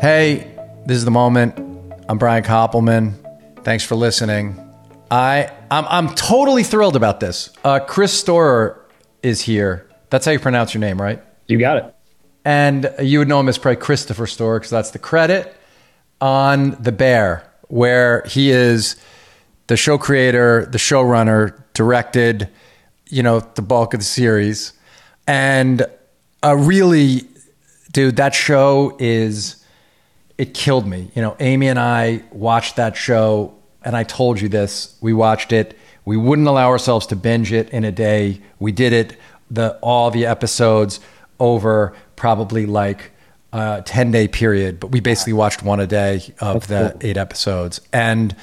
Hey, this is the moment. I'm Brian Koppelman. Thanks for listening. I I'm, I'm totally thrilled about this. Uh, Chris Storer is here. That's how you pronounce your name, right? You got it. And you would know him as probably Christopher Storer because that's the credit on The Bear, where he is the show creator, the showrunner, directed, you know, the bulk of the series. And uh, really, dude, that show is it killed me. You know, Amy and I watched that show, and I told you this. We watched it. We wouldn't allow ourselves to binge it in a day. We did it the all the episodes over probably like a 10 day period, but we basically watched one a day of the eight episodes. And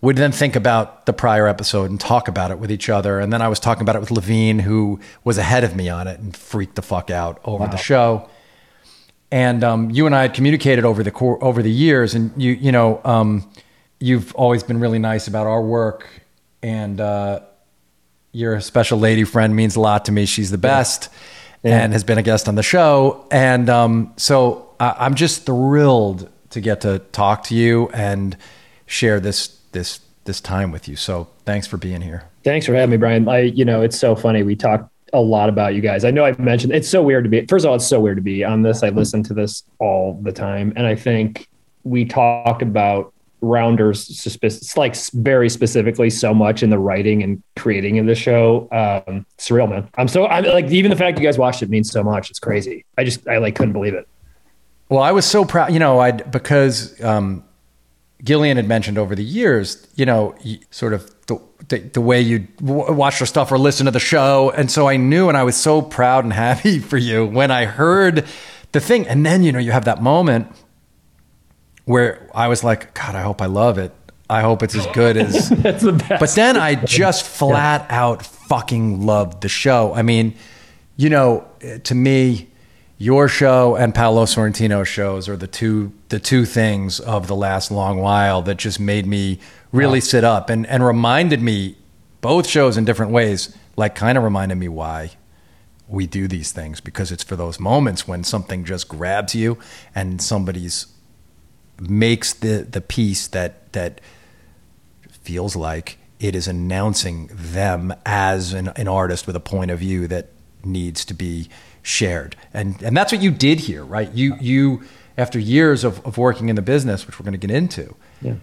we'd then think about the prior episode and talk about it with each other. And then I was talking about it with Levine, who was ahead of me on it and freaked the fuck out over the show and um, you and I had communicated over the cor- over the years, and you you know um, you've always been really nice about our work, and uh, your special lady friend means a lot to me. She's the best, yeah. and has been a guest on the show, and um, so I- I'm just thrilled to get to talk to you and share this this this time with you. So thanks for being here. Thanks for having me, Brian. I you know it's so funny we talked a lot about you guys. I know I've mentioned it's so weird to be. First of all, it's so weird to be on this. I listen to this all the time, and I think we talked about rounders it's like very specifically so much in the writing and creating of the show um surreal man i'm so i'm like even the fact you guys watched it means so much it's crazy i just i like couldn't believe it well i was so proud you know i because um Gillian had mentioned over the years, you know, sort of the, the, the way you watch the stuff or listen to the show. And so I knew, and I was so proud and happy for you when I heard the thing. And then, you know, you have that moment where I was like, God, I hope I love it. I hope it's as good as. That's the best. But then I just flat yeah. out fucking loved the show. I mean, you know, to me, your show and Paolo Sorrentino's shows are the two the two things of the last long while that just made me really wow. sit up and, and reminded me both shows in different ways, like kind of reminded me why we do these things because it's for those moments when something just grabs you and somebody's makes the the piece that that feels like it is announcing them as an, an artist with a point of view that needs to be shared. And and that's what you did here, right? You you after years of, of working in the business, which we're going to get into. Yeah.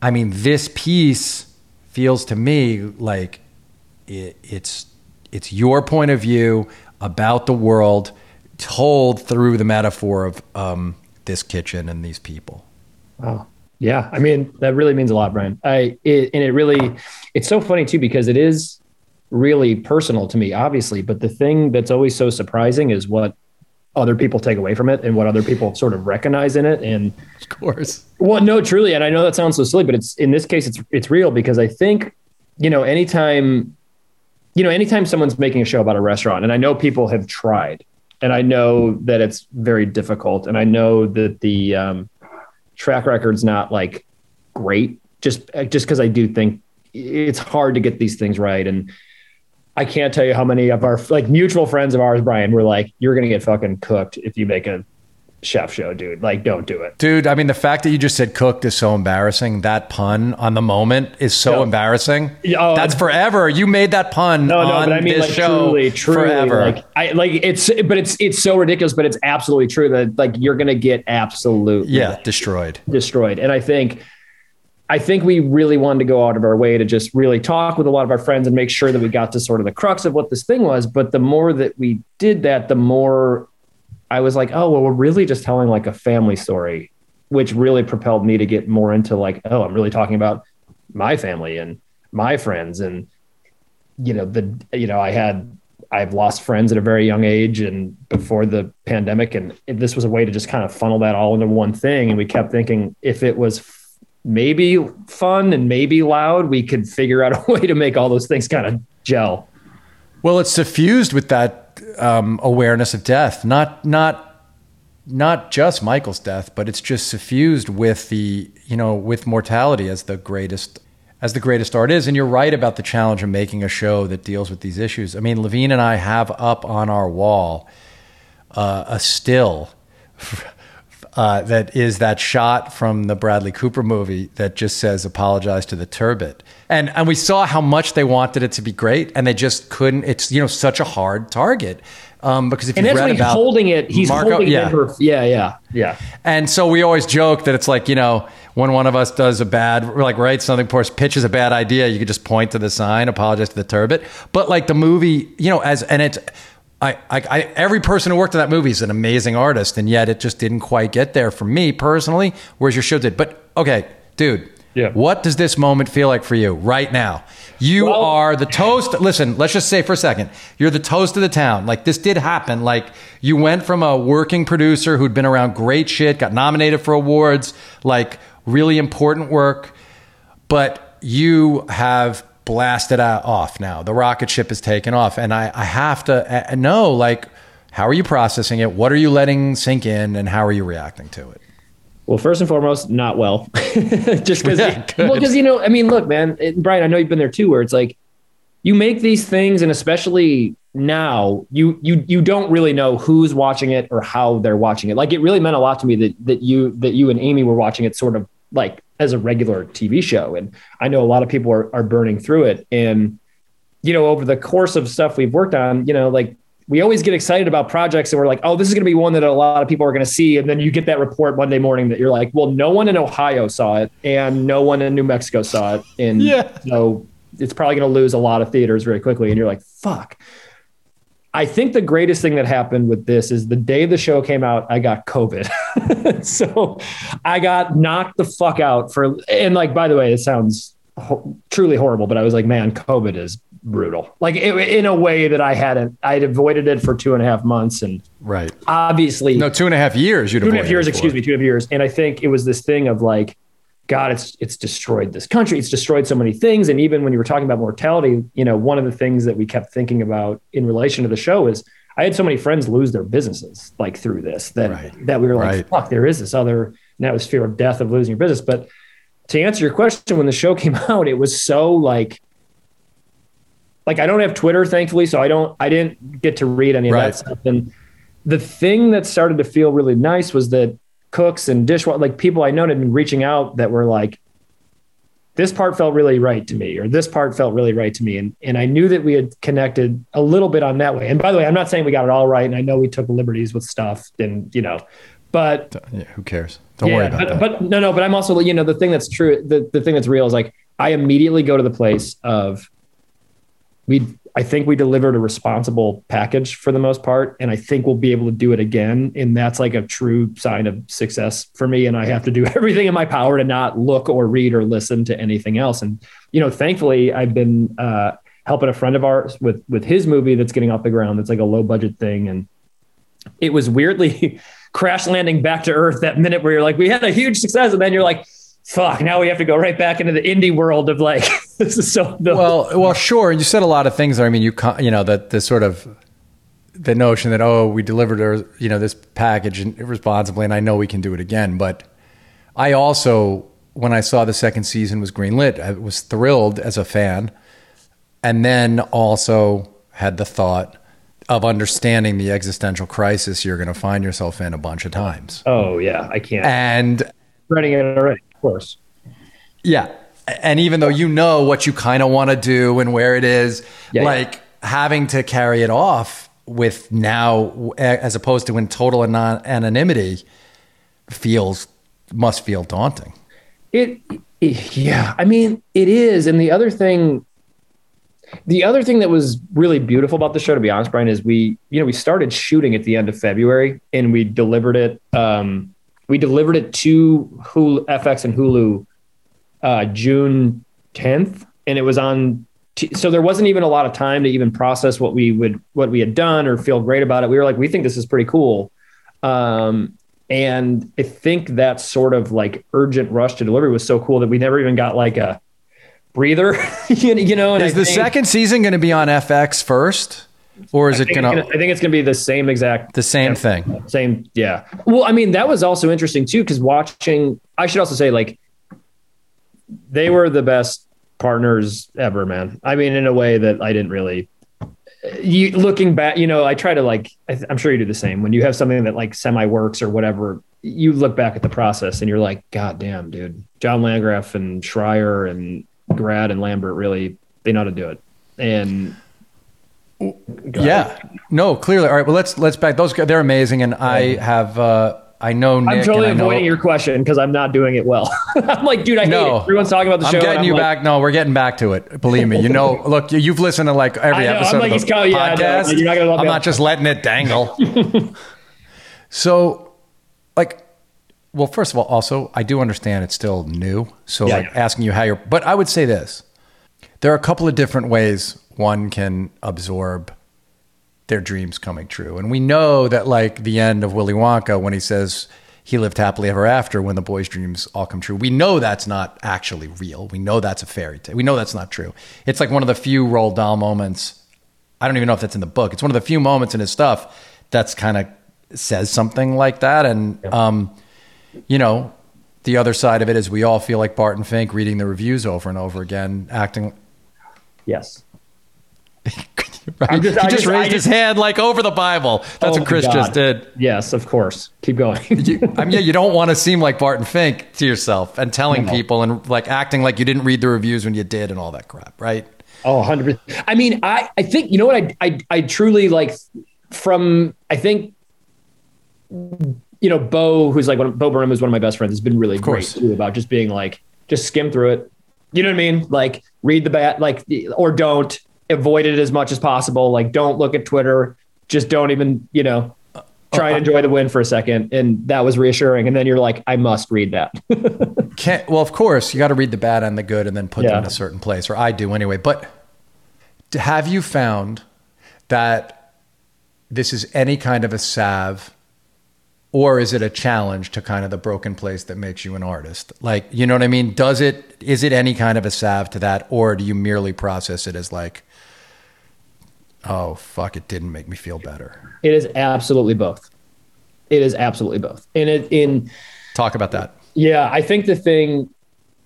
I mean, this piece feels to me like it, it's it's your point of view about the world told through the metaphor of um, this kitchen and these people. Wow. Yeah, I mean that really means a lot, Brian. I it, and it really it's so funny too because it is really personal to me, obviously. But the thing that's always so surprising is what other people take away from it and what other people sort of recognize in it. And of course, well, no, truly. And I know that sounds so silly, but it's in this case, it's, it's real because I think, you know, anytime, you know, anytime someone's making a show about a restaurant and I know people have tried and I know that it's very difficult and I know that the um, track record's not like great just, just cause I do think it's hard to get these things right. And, I can't tell you how many of our like mutual friends of ours, Brian, were like, "You're gonna get fucking cooked if you make a chef show, dude. Like, don't do it, dude." I mean, the fact that you just said cooked is so embarrassing. That pun on the moment is so embarrassing. Oh, That's forever. You made that pun. No, no, but I mean, like, truly, truly, forever. Like, I like it's, but it's it's so ridiculous, but it's absolutely true that like you're gonna get absolutely yeah destroyed, destroyed. And I think I think we really wanted to go out of our way to just really talk with a lot of our friends and make sure that we got to sort of the crux of what this thing was. But the more that we did that, the more I was like, oh, well, we're really just telling like a family story, which really propelled me to get more into like, oh, I'm really talking about my family and my friends. And, you know, the, you know, I had, I've lost friends at a very young age and before the pandemic. And this was a way to just kind of funnel that all into one thing. And we kept thinking if it was maybe fun and maybe loud, we could figure out a way to make all those things kind of gel. Well, it's suffused with that um, awareness of death, not not not just Michael's death, but it's just suffused with the you know with mortality as the greatest as the greatest art is. And you're right about the challenge of making a show that deals with these issues. I mean, Levine and I have up on our wall uh, a still uh, that is that shot from the Bradley Cooper movie that just says "apologize to the turbot," and and we saw how much they wanted it to be great, and they just couldn't. It's you know such a hard target. Um, because if and you read about holding it, he's Marco- holding yeah. it. For, yeah, yeah, yeah. And so we always joke that it's like, you know, when one of us does a bad, like writes something for us, pitches a bad idea, you could just point to the sign, apologize to the turbot. But like the movie, you know, as, and it's, I, I, I, every person who worked on that movie is an amazing artist, and yet it just didn't quite get there for me personally, whereas your show did. But okay, dude, Yeah. what does this moment feel like for you right now? You Well- are the toast. Listen, let's just say for a second, you're the toast of the town. Like this did happen. Like you went from a working producer who'd been around great shit, got nominated for awards, like really important work, but you have blasted out off now. The rocket ship is taken off, and I, I have to uh, know like how are you processing it? What are you letting sink in, and how are you reacting to it? Well, first and foremost, not well. Just because, Yeah, well, because you know, I mean, look, man, it, Brian, I know you've been there too, where it's like you make these things, and especially now, you you you don't really know who's watching it or how they're watching it. Like, it really meant a lot to me that that you that you and Amy were watching it, sort of like as a regular TV show, and I know a lot of people are are burning through it, and you know, over the course of stuff we've worked on, you know, like we always get excited about projects and we're like, oh, this is going to be one that a lot of people are going to see. And then you get that report Monday morning that you're like, well, no one in Ohio saw it and no one in New Mexico saw it. And Yeah. so it's probably going to lose a lot of theaters very quickly. And you're like, fuck. I think the greatest thing that happened with this is the day the show came out, I got COVID. so I got knocked the fuck out for, and like, by the way, it sounds ho- truly horrible, but I was like, man, COVID is brutal. Like it, in a way that I hadn't, I'd avoided it for two and a half months. And Right. obviously, No, two and a half years. You'd two and a half years, excuse me, two and a half years. And I think it was this thing of like, God, it's it's destroyed this country. It's destroyed so many things. And even when you were talking about mortality, you know, one of the things that we kept thinking about in relation to the show is I had so many friends lose their businesses like through this that Right. that we were like, Right. fuck, there is this other now fear of death of losing your business. But to answer your question, when the show came out, it was so like like I don't have Twitter, thankfully, so I don't I didn't get to read any of that stuff. And the thing that started to feel really nice was that cooks and dishwasher, like people I known had been reaching out that were like, this part felt really right to me, or this part felt really right to me. And and I knew that we had connected a little bit on that way. And by the way, I'm not saying we got it all right. And I know we took liberties with stuff and you know, but Yeah, who cares? Don't worry about but, that. But no, no, but I'm also, you know, the thing that's true, the, the thing that's real is like I immediately go to the place of we I think we delivered a responsible package for the most part. And I think we'll be able to do it again. And that's like a true sign of success for me. And I have to do everything in my power to not look or read or listen to anything else. And, you know, thankfully I've been uh helping a friend of ours with with his movie that's getting off the ground. That's like a low budget thing. And it was weirdly crash landing back to earth that minute where you're like, we had a huge success, and then you're like, fuck, now we have to go right back into the indie world of like, so the, well, well, sure. You said a lot of things. there. I mean, you you know that the sort of the notion that oh, we delivered our, you know this package responsibly, and I know we can do it again. But I also, when I saw the second season was greenlit, I was thrilled as a fan, and then also had the thought of understanding the existential crisis you're going to find yourself in a bunch of times, oh yeah, I can't. and Writing it already, of course. Yeah. And even though you know what you kind of want to do and where it is, Yeah, yeah. like having to carry it off with now, as opposed to in total anon- anonymity, feels, must feel daunting. It, it- yeah, I mean, it is. And the other thing, the other thing that was really beautiful about the show, to be honest, Brian, is we, you know, we started shooting at the end of February and we delivered it. Um, we delivered it to Hulu, FX and Hulu, uh, June 10th, and it was on. T- so there wasn't even a lot of time to even process what we would, what we had done or feel great about it. We were like, we think this is pretty cool. Um, and I think that sort of like urgent rush to delivery was so cool that we never even got like a breather, you know. And Is I the think- second season going to be on FX first, or is I it going to I think it's going to be the same exact the same thing? same. Yeah. Well, I mean, that was also interesting too because watching. I should also say like they were the best partners ever, man. I mean, in a way that I didn't really you looking back, you know, I try to like, I, am sure you do the same. When you have something that like semi works or whatever, you look back at the process and you're like, God damn, dude, John Landgraf and Schrier and Grad and Lambert really, they know how to do it. And yeah, no, clearly. All right. Well, let's, let's back those guys. They're amazing. And I have, uh, I know Nick I'm totally know, avoiding your question because I'm not doing it well. I'm like, dude, I hate it. Everyone's talking about the I'm show. getting and you like, back. No, we're getting back to it. Believe me. You know, look, you- you've listened to like every know, I'm episode like, of the coming- yeah, know. podcast. You're not I'm not just letting it dangle. so, like, well, first of all, also, I do understand it's still new. So, Yeah, like, yeah. asking you how you're, but I would say this: there are a couple of different ways one can absorb their dreams coming true. And we know that like the end of Willy Wonka when he says he lived happily ever after when the boy's dreams all come true. We know that's not actually real. We know that's a fairy tale. We know that's not true. It's like one of the few Roald Dahl moments. I don't even know if that's in the book. It's one of the few moments in his stuff that's kind of says something like that. And, um, you know, the other side of it is we all feel like Barton Fink reading the reviews over and over again, acting Yes. Right? Just- he I just just- raised his hand like over the Bible. That's Oh what Chris just did. Yes, of course. Keep going. You, I mean, yeah, you don't want to seem like Barton Fink to yourself and telling No. people and like acting like you didn't read the reviews when you did and all that crap, right? Oh, 100%. I mean, I, I think, you know what? I, I, I truly like from, I think, you know, Bo, who's like, one, Bo Burnham is one of my best friends, has been really great too about just being like, just skim through it. You know what I mean? Like, read the bat, like, or don't avoid it as much as possible. Like, don't look at Twitter. Just don't even, you know, try and uh, uh, enjoy the win for a second. And that was reassuring. And then you're like, I must read that. Can't, well, of course, you got to read the bad and the good and then put them in a certain place, or I do anyway. But have you found that this is any kind of a salve, or is it a challenge to kind of the broken place that makes you an artist? Like, you know what I mean? Does it is it any kind of a salve to that, or do you merely process it as like, oh fuck, it didn't make me feel better? it is absolutely both. It is absolutely both. And it, in, Talk about that. Yeah, I think the thing,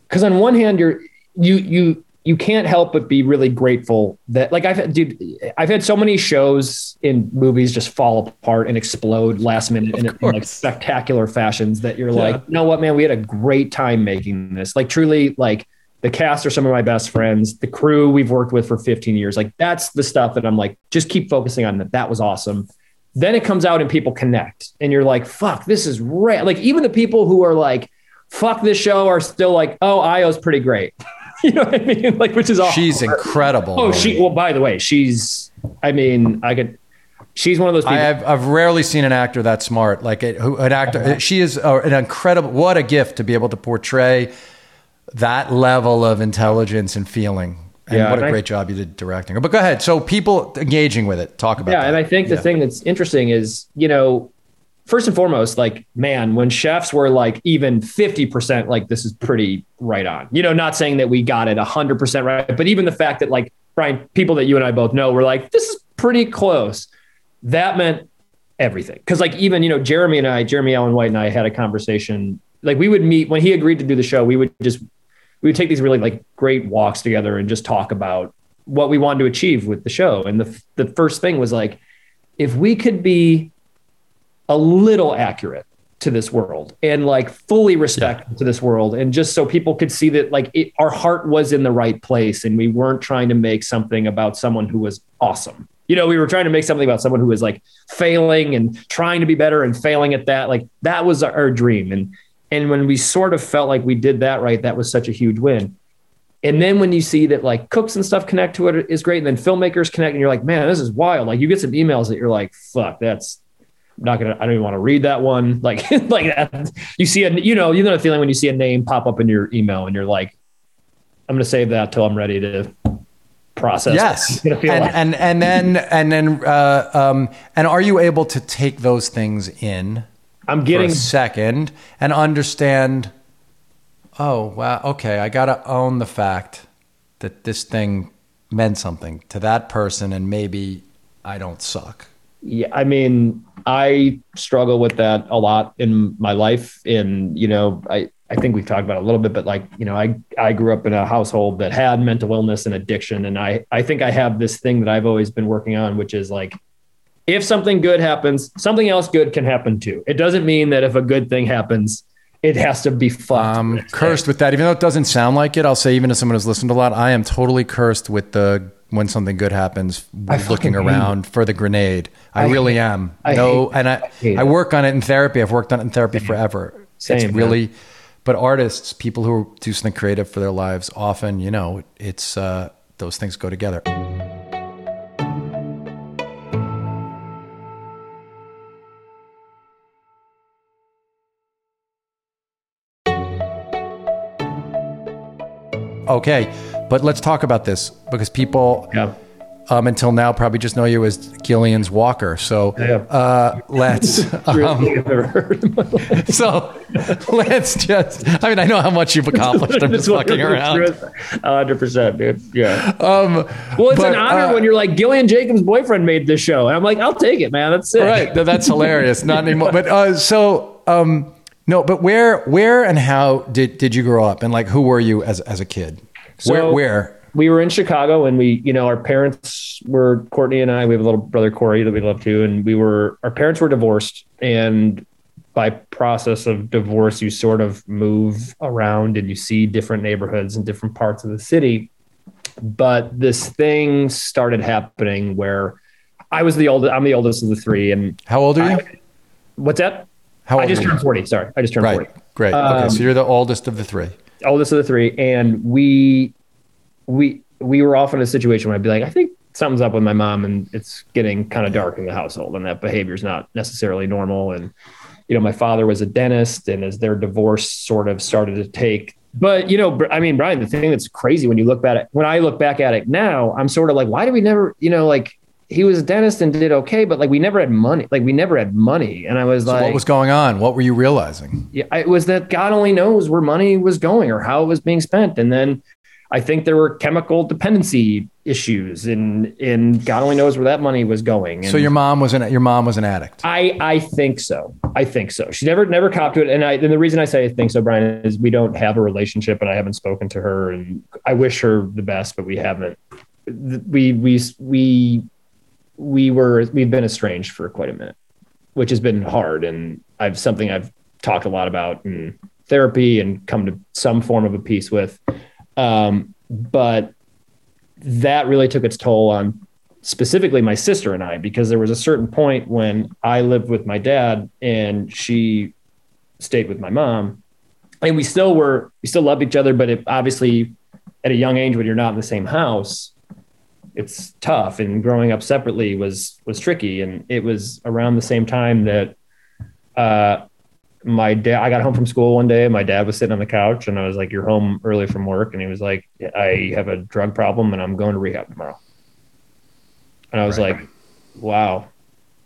because on one hand, you're you you you can't help but be really grateful that like I've had, dude, I've had so many shows in movies just fall apart and explode last minute in, in like spectacular fashions that you're like, you know what, man, we had a great time making this. Like truly, like the cast are some of my best friends. The crew we've worked with for 15 years. Like that's the stuff that I'm like, just keep focusing on that. That was awesome then it comes out and people connect and you're like fuck this is rad like even the people who are like fuck this show are still like oh Ayo's pretty great you know what i mean like which is awesome She's incredible. oh she well by the way she's i mean i could she's one of those people I have I've rarely seen an actor that smart. Like a, who- an actor, she is uh, an incredible. What a gift to be able to portray that level of intelligence and feeling. And Yeah, what and a I- great job you did directing. But go ahead. So people engaging with it. Talk about. yeah that. and i think the Yeah. thing that's interesting is you know first and foremost like man when chefs were like even 50% like this is pretty right on you know not saying that we got it 100% right but even the fact that like brian people that you and i both know were like this is pretty close that meant everything because like even you know jeremy and i jeremy allen white and i had a conversation like we would meet when he agreed to do the show we would just we would take these really like great walks together and just talk about what we wanted to achieve with the show. And the the first thing was like if we could be a little accurate to this world and like fully respect to this world and just so people could see that like it, our heart was in the right place and we weren't trying to make something about someone who was awesome. You know we were trying to make something about someone who was like failing and trying to be better and failing at that. Like that was our dream. And and when we sort of felt like we did that right that was such a huge win and then when you see that like cooks and stuff connect to it is great and then filmmakers connect and you're like man this is wild like you get some emails that you're like fuck that's I'm not gonna. I don't even want to read that one. Like, like that. You see a, you know, you know the feeling when you see a name pop up in your email, and you're like, I'm gonna save that till I'm ready to process. Yes, what it's gonna feel and, like. and and then and then uh, um, and are you able to take those things in I'm for getting a second and understand? Oh wow, okay, I got to own the fact that this thing meant something to that person, and maybe I don't suck. Yeah, I mean, I struggle with that a lot in my life. In you know, I, I think we've talked about it a little bit, but like, you know, I, I grew up in a household that had mental illness and addiction. And I, I think I have this thing that I've always been working on, which is like, if something good happens, something else good can happen too. It doesn't mean that if a good thing happens, it has to be fucked. I'm cursed with that. Even though it doesn't sound like it, I'll say, even to someone who's listened a lot, I am totally cursed with the when something good happens, looking around for the grenade. I, I really am. I no, and I I, I work on it in therapy. I've worked on it in therapy Same. forever. Same, it's really, man. but artists, people who do something creative for their lives, often, you know, it's uh, those things go together. Okay, but let's talk about this because people, yeah. um, until now, probably just know you as Gillian's Walker. So yeah. uh, let's. Um, so let's just. I mean, I know how much you've accomplished. I'm just fucking around. hundred percent, dude. Yeah. Um, well, it's but, an honor uh, when you're like Gillian Jacobs' boyfriend made this show, and I'm like, I'll take it, man. That's it. Right. That's hilarious. Not anymore. But uh, so. Um, no, but where, where, and how did did you grow up, and like, who were you as as a kid? So where, where? We were in Chicago, and we, you know, our parents were Courtney and I. We have a little brother Corey that we love too, and we were our parents were divorced, and by process of divorce, you sort of move around and you see different neighborhoods and different parts of the city. But this thing started happening where I was the oldest. I'm the oldest of the three, and how old are you? I, what's that? How old I just turned 40. Sorry. I just turned right. 40. Great. Um, okay. So you're the oldest of the three. Oldest of the three. And we, we, we were often in a situation where I'd be like, I think something's up with my mom and it's getting kind of dark in the household and that behavior is not necessarily normal. And, you know, my father was a dentist and as their divorce sort of started to take but you know, I mean, Brian, the thing that's crazy when you look back at it, when I look back at it now, I'm sort of like, why did we never, you know, like he was a dentist and did okay, but like we never had money. Like we never had money. And I was so like, what was going on? What were you realizing? Yeah, it was that God only knows where money was going or how it was being spent. And then I think there were chemical dependency issues and and God only knows where that money was going. And so your mom was an your mom was an addict. I I think so. I think so. She never never copped to it. And I and the reason I say I think so, Brian, is we don't have a relationship and I haven't spoken to her and I wish her the best, but we haven't. We we we we were we've been estranged for quite a minute, which has been hard, and I've something I've talked a lot about in therapy and come to some form of a peace with. Um, but that really took its toll on specifically my sister and I because there was a certain point when I lived with my dad and she stayed with my mom, and we still were we still loved each other, but it obviously at a young age when you're not in the same house it's tough and growing up separately was was tricky and it was around the same time that uh my dad I got home from school one day and my dad was sitting on the couch and I was like you're home early from work and he was like I have a drug problem and I'm going to rehab tomorrow. And I was right. like wow.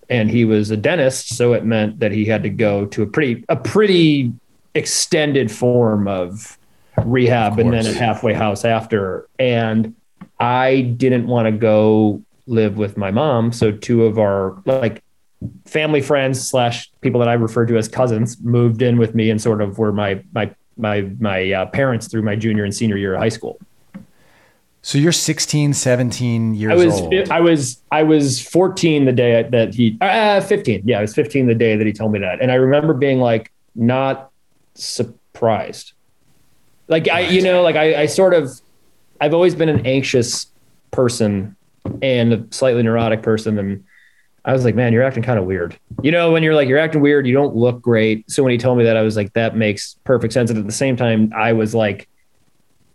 And he was a dentist so it meant that he had to go to a pretty a pretty extended form of rehab of and then a halfway house after. And I didn't want to go live with my mom. So two of our like family friends slash people that I refer to as cousins moved in with me and sort of were my my my my uh, parents through my junior and senior year of high school. So you're 16, 17 years I was, old. I was I was 14 the day that he uh, 15. Yeah, I was 15 the day that he told me that. And I remember being like not surprised. Like I you know, like I, I sort of I've always been an anxious person and a slightly neurotic person. And I was like, man, you're acting kind of weird. You know, when you're like, you're acting weird, you don't look great. So when he told me that, I was like, that makes perfect sense. And at the same time, I was like,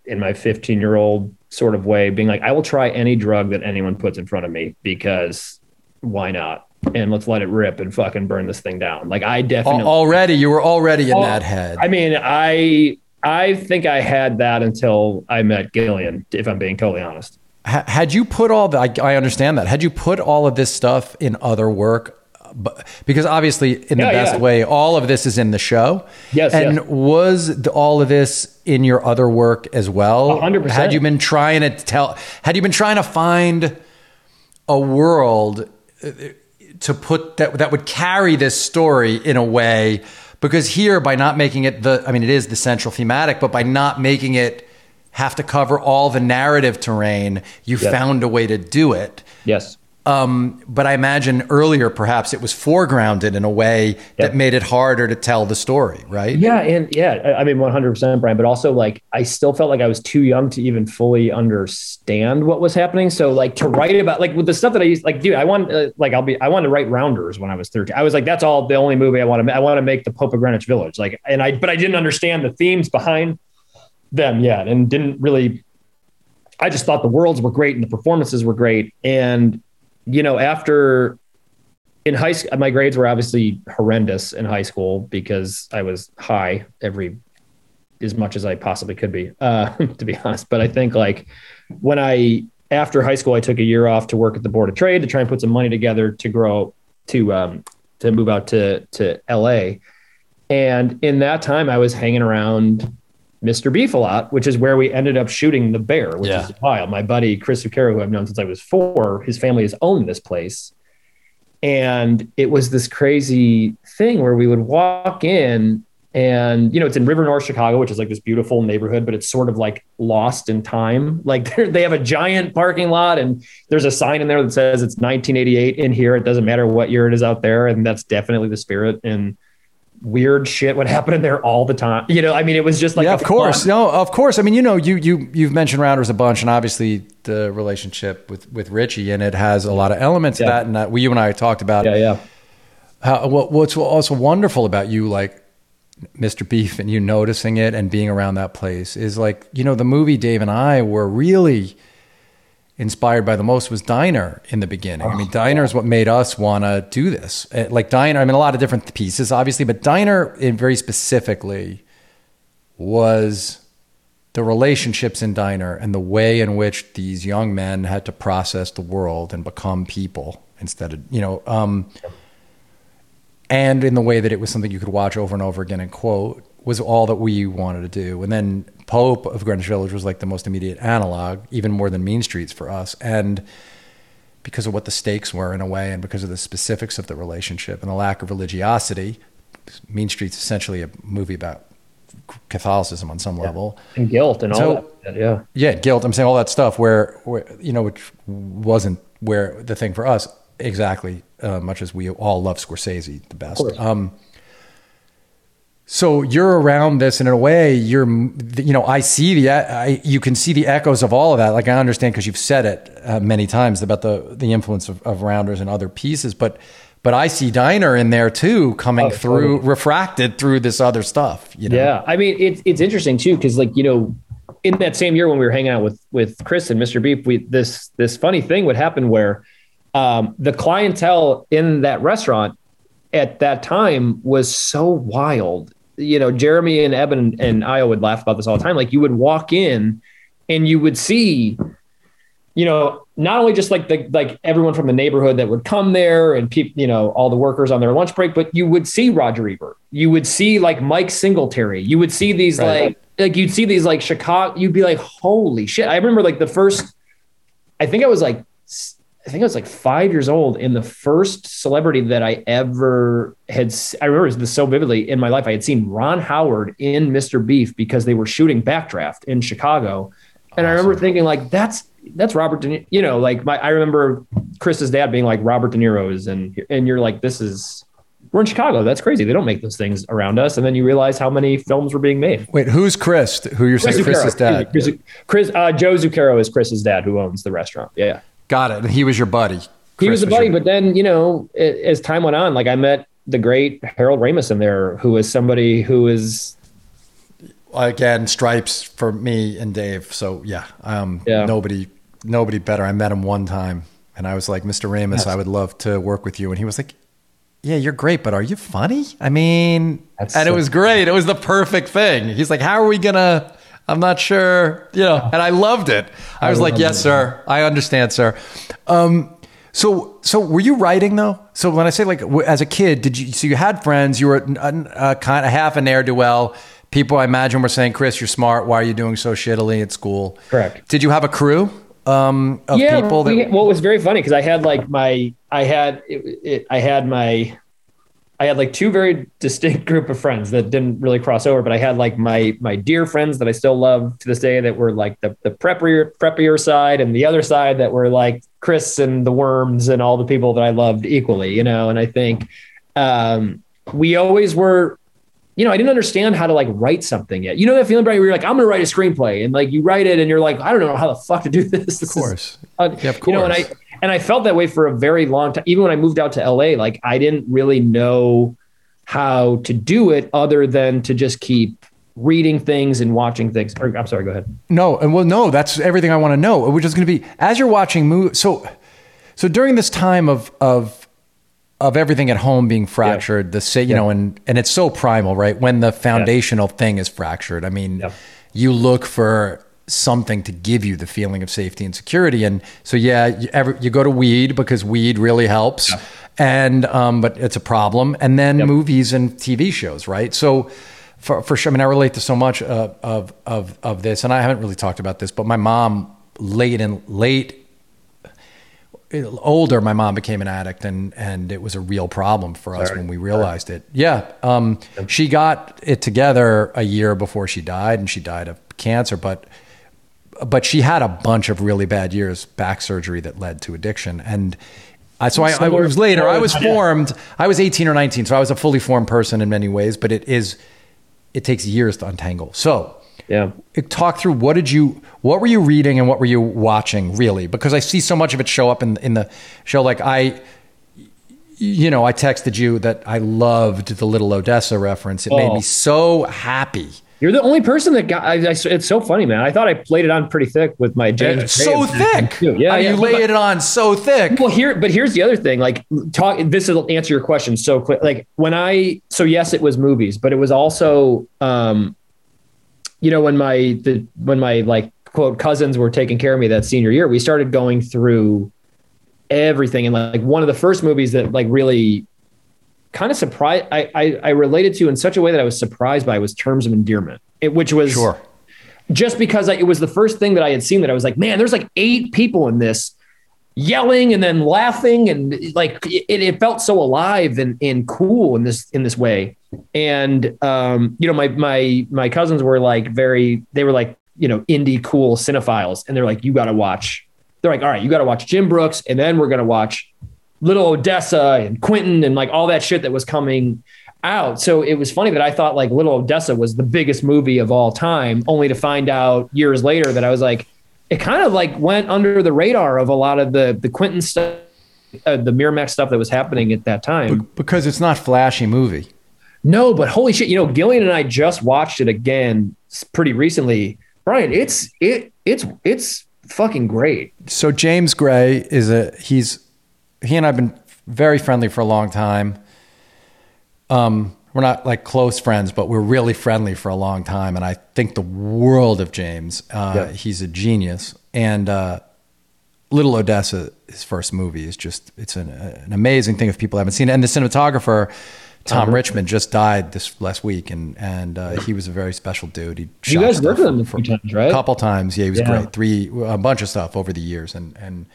in my 15 year old sort of way, being like, I will try any drug that anyone puts in front of me because why not? And let's let it rip and fucking burn this thing down. Like I definitely already, you were already in that head. I mean, I I think I had that until I met Gillian, if I'm being totally honest. Had you put all that, I understand that. Had you put all of this stuff in other work? Because obviously, in the yeah, best yeah. way, all of this is in the show. Yes. And yes. was all of this in your other work as well? 100%. Had you been trying to tell, had you been trying to find a world uh, to put that that would carry this story in a way because here by not making it the I mean it is the central thematic, but by not making it have to cover all the narrative terrain, you found a way to do it. Yes. Um, but I imagine earlier perhaps it was foregrounded in a way that made it harder to tell the story, right? Yeah, and yeah, I I mean, one hundred percent, Brian. But also, like, I still felt like I was too young to even fully understand what was happening. So, like, to write about, like, with the stuff that I used, like, dude, I want, uh, like, I'll be, I wanted to write Rounders when I was thirteen. I was like, that's all the only movie I want to, I want to make the Pope of Greenwich Village, like, and I, but I didn't understand the themes behind them yet, and didn't really. I just thought the worlds were great and the performances were great, and you know, after in high school, my grades were obviously horrendous in high school because I was high every as much as I possibly could be, uh, to be honest. But I think like when I after high school, I took a year off to work at the Board of Trade to try and put some money together to grow to um, to move out to to LA. And in that time, I was hanging around Mr. Beef a lot, which is where we ended up shooting the bear, which Yeah. is wild. My buddy Chris Zucchero, who I've known since I was four, his family has owned this place. And it was this crazy thing where we would walk in and you know it's in river north chicago which is like this beautiful neighborhood but it's sort of like lost in time like they have a giant parking lot and there's a sign in there that says it's 1988 in here it doesn't matter what year it is out there and that's definitely the spirit and weird shit would happen in there all the time you know i mean it was just like yeah, of course. fun- No, of course. I mean, you know, you you you've mentioned Rounders a bunch, and obviously the relationship with with Richie, and it has a lot of elements of that. And that we, you and I talked about yeah yeah how, what, what's also wonderful about you, like Mr. Beef, and you noticing it and being around that place is like, you know, the movie Dave and I were really inspired by the most was Diner in the beginning. I mean, Diner is what made us want to do this. Eh, Like Diner, I mean, a lot of different pieces, obviously, but Diner, in very specifically, was the relationships in Diner and the way in which these young men had to process the world and become people instead of, you know, um, and in the way that it was something you could watch over and over again and quote was all that we wanted to do. And then Pope of Greenwich Village was like the most immediate analog, even more than Mean Streets for us. And because of what the stakes were in a way, and because of the specifics of the relationship and the lack of religiosity, Mean Streets essentially a movie about Catholicism on some level. and guilt and all So- that yeah Yeah, guilt. I'm saying all that stuff where, where you know, which wasn't where the thing for us exactly. Uh, much as we all love Scorsese the best. Um, so you're around this, and in a way, you're, you know, I see the, I, you can see the echoes of all of that. Like I understand because you've said it uh, many times about the the influence of, of Rounders and other pieces, but but I see Diner in there too, coming Oh, through, totally. refracted through this other stuff. You know? Yeah, I mean it's it's interesting too because like you know, in that same year when we were hanging out with with Chris and Mr. Beef, we this this funny thing would happen where um, the clientele in that restaurant at that time was so wild. You know, Jeremy and Ebon and I would laugh about this all the time. Like you would walk in and you would see you know, not only just like the like everyone from the neighborhood that would come there and people, you know, all the workers on their lunch break, but you would see Roger Ebert. You would see like Mike Singletary. You would see these Right. like like you'd see these like Chicago. You'd be like, holy shit! I remember like the first. I think I was like, I think I was like five years old, and the first celebrity that I ever had. I remember this so vividly in my life. I had seen Ron Howard in Mr. Beef because they were shooting Backdraft in Chicago, and I remember thinking like, that's that's Robert De Niro. You know, like my I remember Chris's dad being like Robert De Niro's, and and you're like, this is we're in Chicago. That's crazy. They don't make those things around us. And then you realize how many films were being made. Wait, who's Chris? Who you're saying Chris's dad? Chris, Chris uh, Joe Zucchero is Chris's dad, who owns the restaurant. Yeah, Got it. And he was your buddy. he was a buddy. your- But then you know, a- as time went on, like I met the great Harold Ramis in there, who was somebody who is again stripes for me and Dave. So yeah, um, Yeah. nobody nobody better. I met him one time, and I was like, Mr. Ramis, I would love to work with you, and he was like. Yeah, you're great, but are you funny? I mean, That's and it was great. It was the perfect thing. He's like, "How are we gonna?" I'm not sure, you know. And I loved it. I was like, "Yes, it. sir. I understand, sir." Um, so, so were you writing though? So when I say like as a kid, did you? So you had friends. You were a, a kind of half a ne'er do well. People, I imagine, were saying, "Chris, you're smart. Why are you doing so shittily at school?" Correct. Did you have a crew, um, of yeah, people that we- well, it was very funny because I had like my, I had, it, it, I had my, I had like two very distinct group of friends that didn't really cross over, but I had like my my dear friends that I still love to this day that were like the the preppier preppier side and the other side that were like Chris and the Worms and all the people that I loved equally, you know. And I think um, we always were you know, I didn't understand how to like write something yet. You know that feeling, Brian, where you're like, I'm going to write a screenplay, and like you write it, and you're like, I don't know how the fuck to do this. This of course Yeah, of You know, and I and I felt that way for a very long time. Even when I moved out to LA, like I didn't really know how to do it other than to just keep reading things and watching things. Or, I'm sorry, go ahead. No, and well, no, that's everything I want to know. Which is going to be as you're watching movies. So, so during this time of of of everything at home being fractured, the say, you know, and and it's so primal, right? When the foundational thing is fractured, I mean, you look for something to give you the feeling of safety and security, and so yeah, you, ever, you go to weed because weed really helps, and um, but it's a problem, and then movies and TV shows, right? So for, for sure. I mean, I relate to so much uh, of of of this, and I haven't really talked about this, but my mom late in late older, my mom became an addict, and and it was a real problem for us when we realized it. Yeah, um, she got it together a year before she died, and she died of cancer, but. But she had a bunch of really bad years, back surgery that led to addiction, and I, so I, I was later. I was formed. I was eighteen or nineteen, so I was a fully formed person in many ways. But it is, it takes years to untangle. So Yeah. talk through what did you what were you reading and what were you watching really because i see so much of it show up in in the show like i you know i texted you that i loved the little odessa reference it made Oh. me so happy You're the only person that got. I, I, it's so funny, man. I thought I played it on pretty thick with my James. so Gray thick too. Yeah, yeah. you lay it on so thick Well, here, but here's the other thing. Like, talk. This will answer your question so quick. Like, when I, so yes, it was movies, but it was also, um, you know, when my the when my like quote cousins were taking care of me that senior year, we started going through everything, and like one of the first movies that like really kind of surprised I, I I related to in such a way that I was surprised by was Terms of Endearment, it, which was sure. just because I, it was the first thing that I had seen that I was like, man, there's like eight people in this yelling and then laughing and like it, it felt so alive and, and cool in this in this way. And um, you know, my my my cousins were like very they were like, you know, indie cool cinephiles. And they're like, you gotta watch. They're like, all right, you gotta watch Jim Brooks, and then we're gonna watch Little Odessa and Quentin and like all that shit that was coming out. So it was funny that I thought like Little Odessa was the biggest movie of all time, only to find out years later that I was like, it kind of like went under the radar of a lot of the the Quentin stuff, uh, the Miramax stuff that was happening at that time. because it's not flashy movie No, but holy shit, you know, Gillian and I just watched it again pretty recently. Brian, it's it it's it's fucking great. so james gray is a he's he and i've been very friendly for a long time um we're not like close friends but we're really friendly for a long time and i think the world of james uh Yeah. he's a genius and uh little odessa his first movie is just it's an, an amazing thing if people haven't seen it and the cinematographer Tom Uh-huh. Richmond just died this last week, and and uh, he was a very special dude. He You guys worked with him a few times, right? A couple times, yeah. He was Yeah. great. Three, a bunch of stuff over the years, and and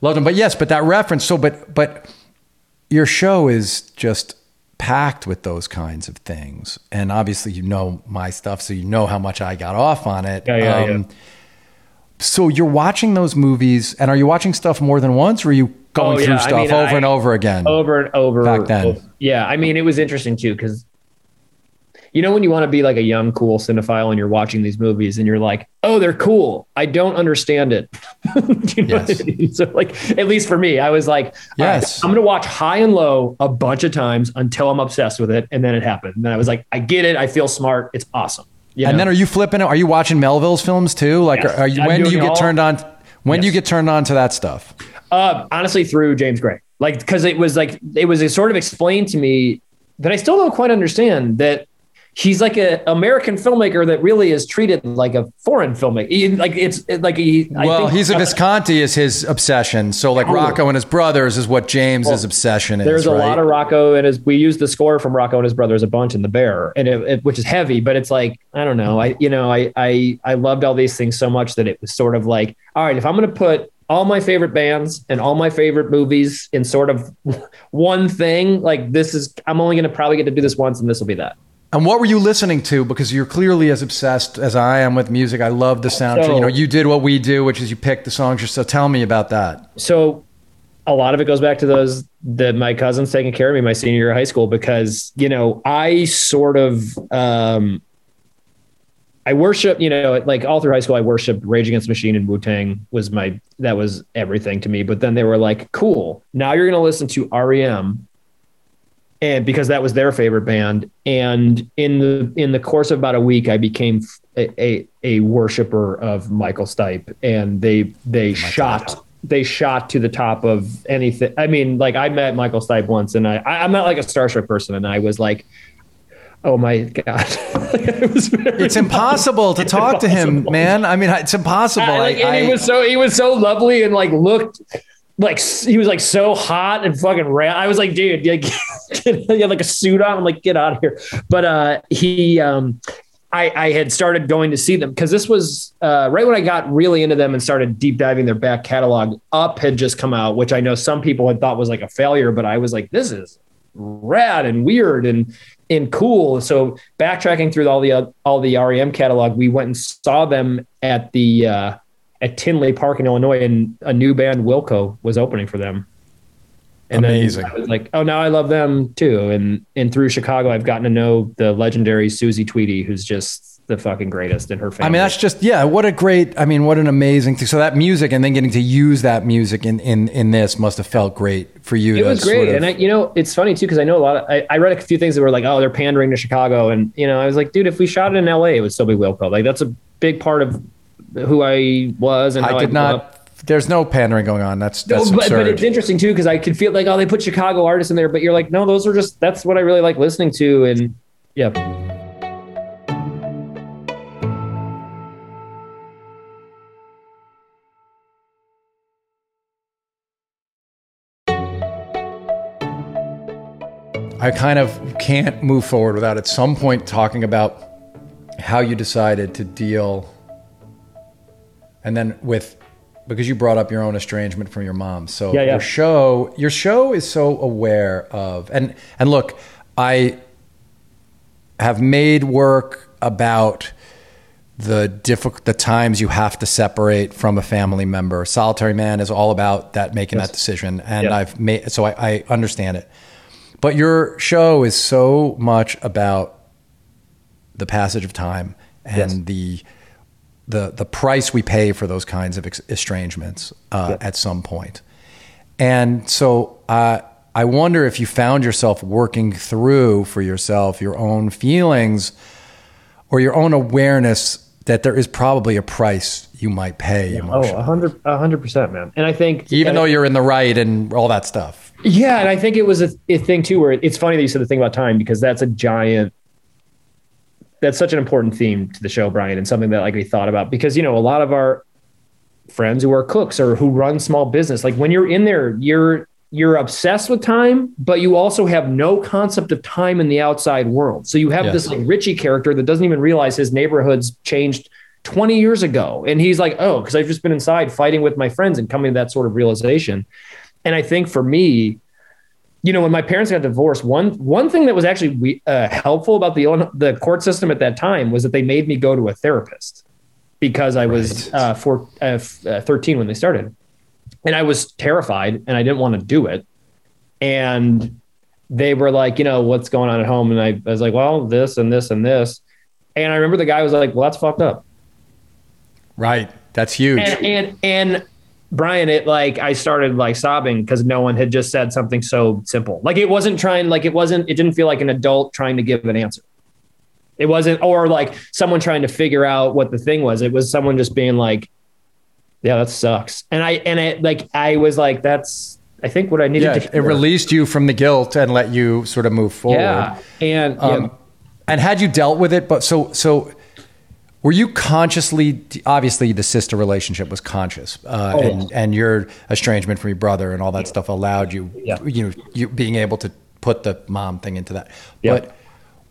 loved him. But yes, but that reference. So, but but your show is just packed with those kinds of things, and obviously you know my stuff, so you know how much I got off on it. Um, Yeah, yeah, yeah. So you're watching those movies, and are you watching stuff more than once, or are you going Oh, yeah. through I stuff mean, over I- and over again? over and over Back then. over- Yeah, I mean, it was interesting too because you know when you want to be like a young, cool cinephile and you're watching these movies and you're like, "Oh, they're cool. I don't understand it." you know Yes. I mean? So, like, at least for me, I was like, "All right, Yes. I'm going to watch High and Low a bunch of times until I'm obsessed with it," and then it happened. And then I was like, "I get it. I feel smart. It's awesome." You And know? then are you flipping? Are you watching Melville's films too? Like, Yes. are you? I'm When do you get all. turned on? When do you get turned on to that stuff? Uh, honestly, through James Gray, like because it was like it was sort of explained to me that I still don't quite understand that he's like an American filmmaker that really is treated like a foreign filmmaker. Like it's like he. I well, he's a uh, Visconti is his obsession. So like oh. Rocco and his brothers is what James's obsession is. There's a right? lot of Rocco and his. We use the score from Rocco and his brothers a bunch in the Bear, and it, it- which is heavy, but it's like I don't know. I you know I I I loved all these things so much that it was sort of like all right, if I'm going to put all my favorite bands and all my favorite movies in sort of one thing, like this is I'm only going to probably get to do this once, and this will be that. And what were you listening to? Because you're clearly as obsessed as I am with music. I love the soundtrack. So- you know, you did what we do, which is you pick the songs yourself. Tell me about that. so a lot of it goes back to those that my cousins taking care of me my senior year of high school because you know I sort of um, I worship you know like all through high school I worshipped Rage Against the Machine and Wu Tang was my that was everything to me but then they were like cool now you're gonna listen to REM and because that was their favorite band. And in the in the course of about a week I became a a, a worshiper of Michael Stipe. And they they shot they shot to the top of anything. I mean like I met Michael Stipe once and I, I I'm not like a starstruck person. And I was like oh my god. It It's impossible to talk to him, man. I mean, it's impossible. I, like, I- and he was so he was so lovely and like looked like he was like so hot and fucking ran. I was like, dude, like he had like a suit on. I'm like, get out of here. But uh, he, um, I, I had started going to see them because this was uh, right when I got really into them and started deep diving their back catalog. Up had just come out, which I know some people had thought was like a failure, but I was like, this is rad and weird and and cool. So backtracking through all the uh, all the REM catalog, we went and saw them at the uh, at Tinley Park in Illinois, and a new band Wilco was opening for them. And Amazing. then I was like, oh, now I love them too. And and through Chicago, I've gotten to know the legendary Susie Tweedy, who's just the fucking greatest in her family. I mean, that's just yeah. What a great. I mean, what an amazing thing. So that music, and then getting to use that music in in in this must have felt great for you. it was great sort of- and I, you know it's funny too because i know a lot of I, I read a few things that were like oh they're pandering to chicago and you know i was like dude if we shot it in la it would still be wilco like that's a big part of who i was and how I did grew not. There's no pandering going on. That's that's but, but absurd. it's interesting too because i could feel like oh they put chicago artists in there but you're like no those are just that's what i really like listening to and yeah I kind of can't move forward without at some point talking about how you decided to deal and then with because you brought up your own estrangement from your mom. So Yeah, yeah. your show your show is so aware of and and look, I have made work about the difficult the times you have to separate from a family member. Solitary Man is all about that making that decision and Yeah. I've made so I, I understand it. But your show is so much about the passage of time and Yes. the the the price we pay for those kinds of estrangements uh, at some point. And so uh, I wonder if you found yourself working through for yourself your own feelings or your own awareness that there is probably a price you might pay oh emotionally, a hundred a hundred percent man and i think even though you're in the right and all that stuff. Yeah, and I think it was a, a thing too where it's funny that you said the thing about time because that's a giant that's such an important theme to the show, Brian, and something that like we thought about because you know a lot of our friends who are cooks or who run small business, like when you're in there, you're you're obsessed with time, but you also have no concept of time in the outside world. So you have Yes. this like Richie character that doesn't even realize his neighborhood's changed 20 years ago. And he's like, oh, because I've just been inside fighting with my friends and coming to that sort of realization. And I think for me, you know, when my parents got divorced, one one thing that was actually we- uh, helpful about the the court system at that time was that they made me go to a therapist because I was Right. uh, four, uh, uh, 13 when they started, and I was terrified and I didn't want to do it. And they were like, you know, what's going on at home? And I, I was like, well, this and this and this. And I remember the guy was like, well, that's fucked up. Right. That's huge. and and and Brian, it like I started like sobbing because no one had just said something so simple. Like it wasn't trying, like it wasn't, it didn't feel like an adult trying to give an answer. It wasn't, or like someone trying to figure out what the thing was. It was someone just being like, "Yeah, that sucks." And I and it like I was like, "That's I think what I needed to yeah, to." it released you from the guilt and let you sort of move forward. Yeah, and Um, yeah, And had you dealt with it, but so so were you consciously obviously the sister relationship was conscious uh, Oh, and yes. and your estrangement from your brother and all that stuff allowed you Yeah. you know you being able to put the mom thing into that Yeah. but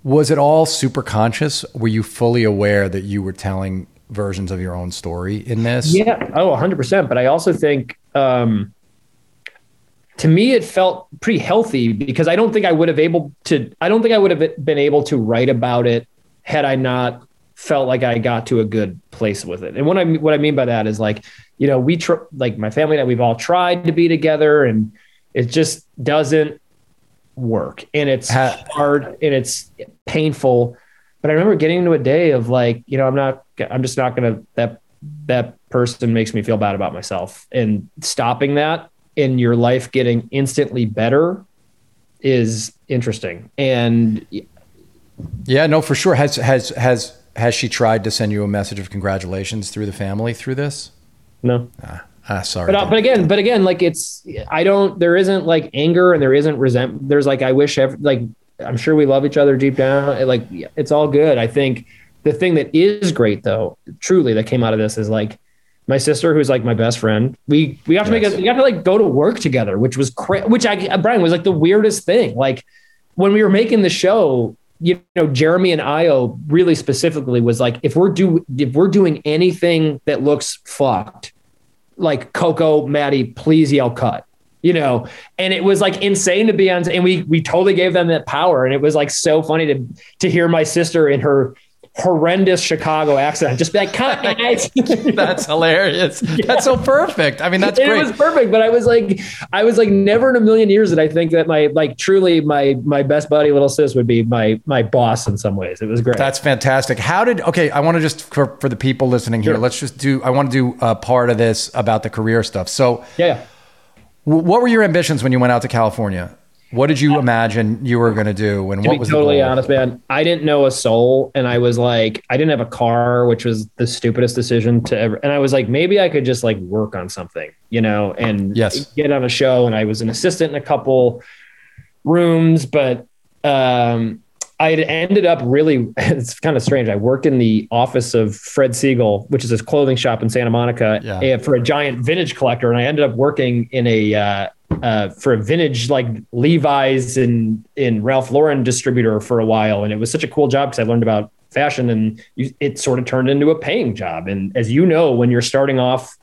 was it all super conscious were you fully aware that you were telling versions of your own story in this Yeah. Oh, 100%. But I also think, um, to me, it felt pretty healthy because I don't think I would have able to, I don't think I would have been able to write about it had I not felt like I got to a good place with it. And what I, what I mean by that is like, you know, we, tr- like my family and I, we've all tried to be together and it just doesn't work. And it's hard and it's painful. But I remember getting into a day of like, you know, I'm not, I'm just not going to, that, that person makes me feel bad about myself. And stopping that in your life getting instantly better is interesting. And yeah no for sure has has has has she tried to send you a message of congratulations through the family through this no, ah, ah sorry but, uh, but again, but again, like it's, I don't, there isn't like anger and there isn't resentment. There's like, I wish, ev- like, I'm sure we love each other deep down. Like, it's all good. I think the thing that is great though, truly that came out of this is like my sister, who's like my best friend. We, we have to make it, we got to like go to work together, which was cra- which I, Brian was like the weirdest thing. Like when we were making the show, you know, Jeremy and Ayo really specifically was like, if we're do, if we're doing anything that looks fucked, like Coco, Maddie, please yell cut. You know, and it was like insane to be on, and we we totally gave them that power, and it was like so funny to to hear my sister in her horrendous Chicago accent just be like, "Cut, guys." that's hilarious that's so perfect i mean that's And great It was perfect, but I was like, I was like, never in a million years that I think that my like truly my my best buddy, little sis, would be my my boss in some ways. It was great. That's fantastic. How did okay? I want to just for for the people listening here. Sure. Let's just do. I want to do a part of this about the career stuff. So, yeah. what were your ambitions when you went out to California? What did you imagine you were going to do, and to what be was totally honest, man, I didn't know a soul, and I was like, I didn't have a car, which was the stupidest decision to ever. And I was like, maybe I could just like work on something, you know, and Yes. get on a show. And I was an assistant in a couple rooms, but um, I had ended up really. It's kind of strange. I worked in the office of Fred Segal, which is his clothing shop in Santa Monica, Yeah. for a giant vintage collector, and I ended up working in a. Uh, uh, for a vintage like Levi's and in Ralph Lauren distributor for a while, and it was such a cool job because I learned about fashion, and you, it sort of turned into a paying job. And as you know, when you're starting off,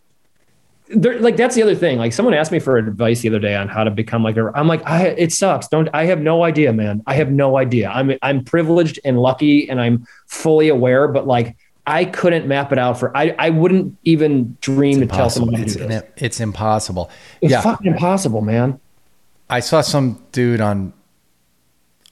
there, like that's the other thing. Like someone asked me for advice the other day on how to become like a. I'm like, I it sucks. Don't I have no idea, man. I have no idea. I'm I'm privileged and lucky, and I'm fully aware, but like. I couldn't map it out for I, I wouldn't even dream to tell someone to It's, do this. it's impossible. It's yeah, fucking impossible, man. I saw some dude on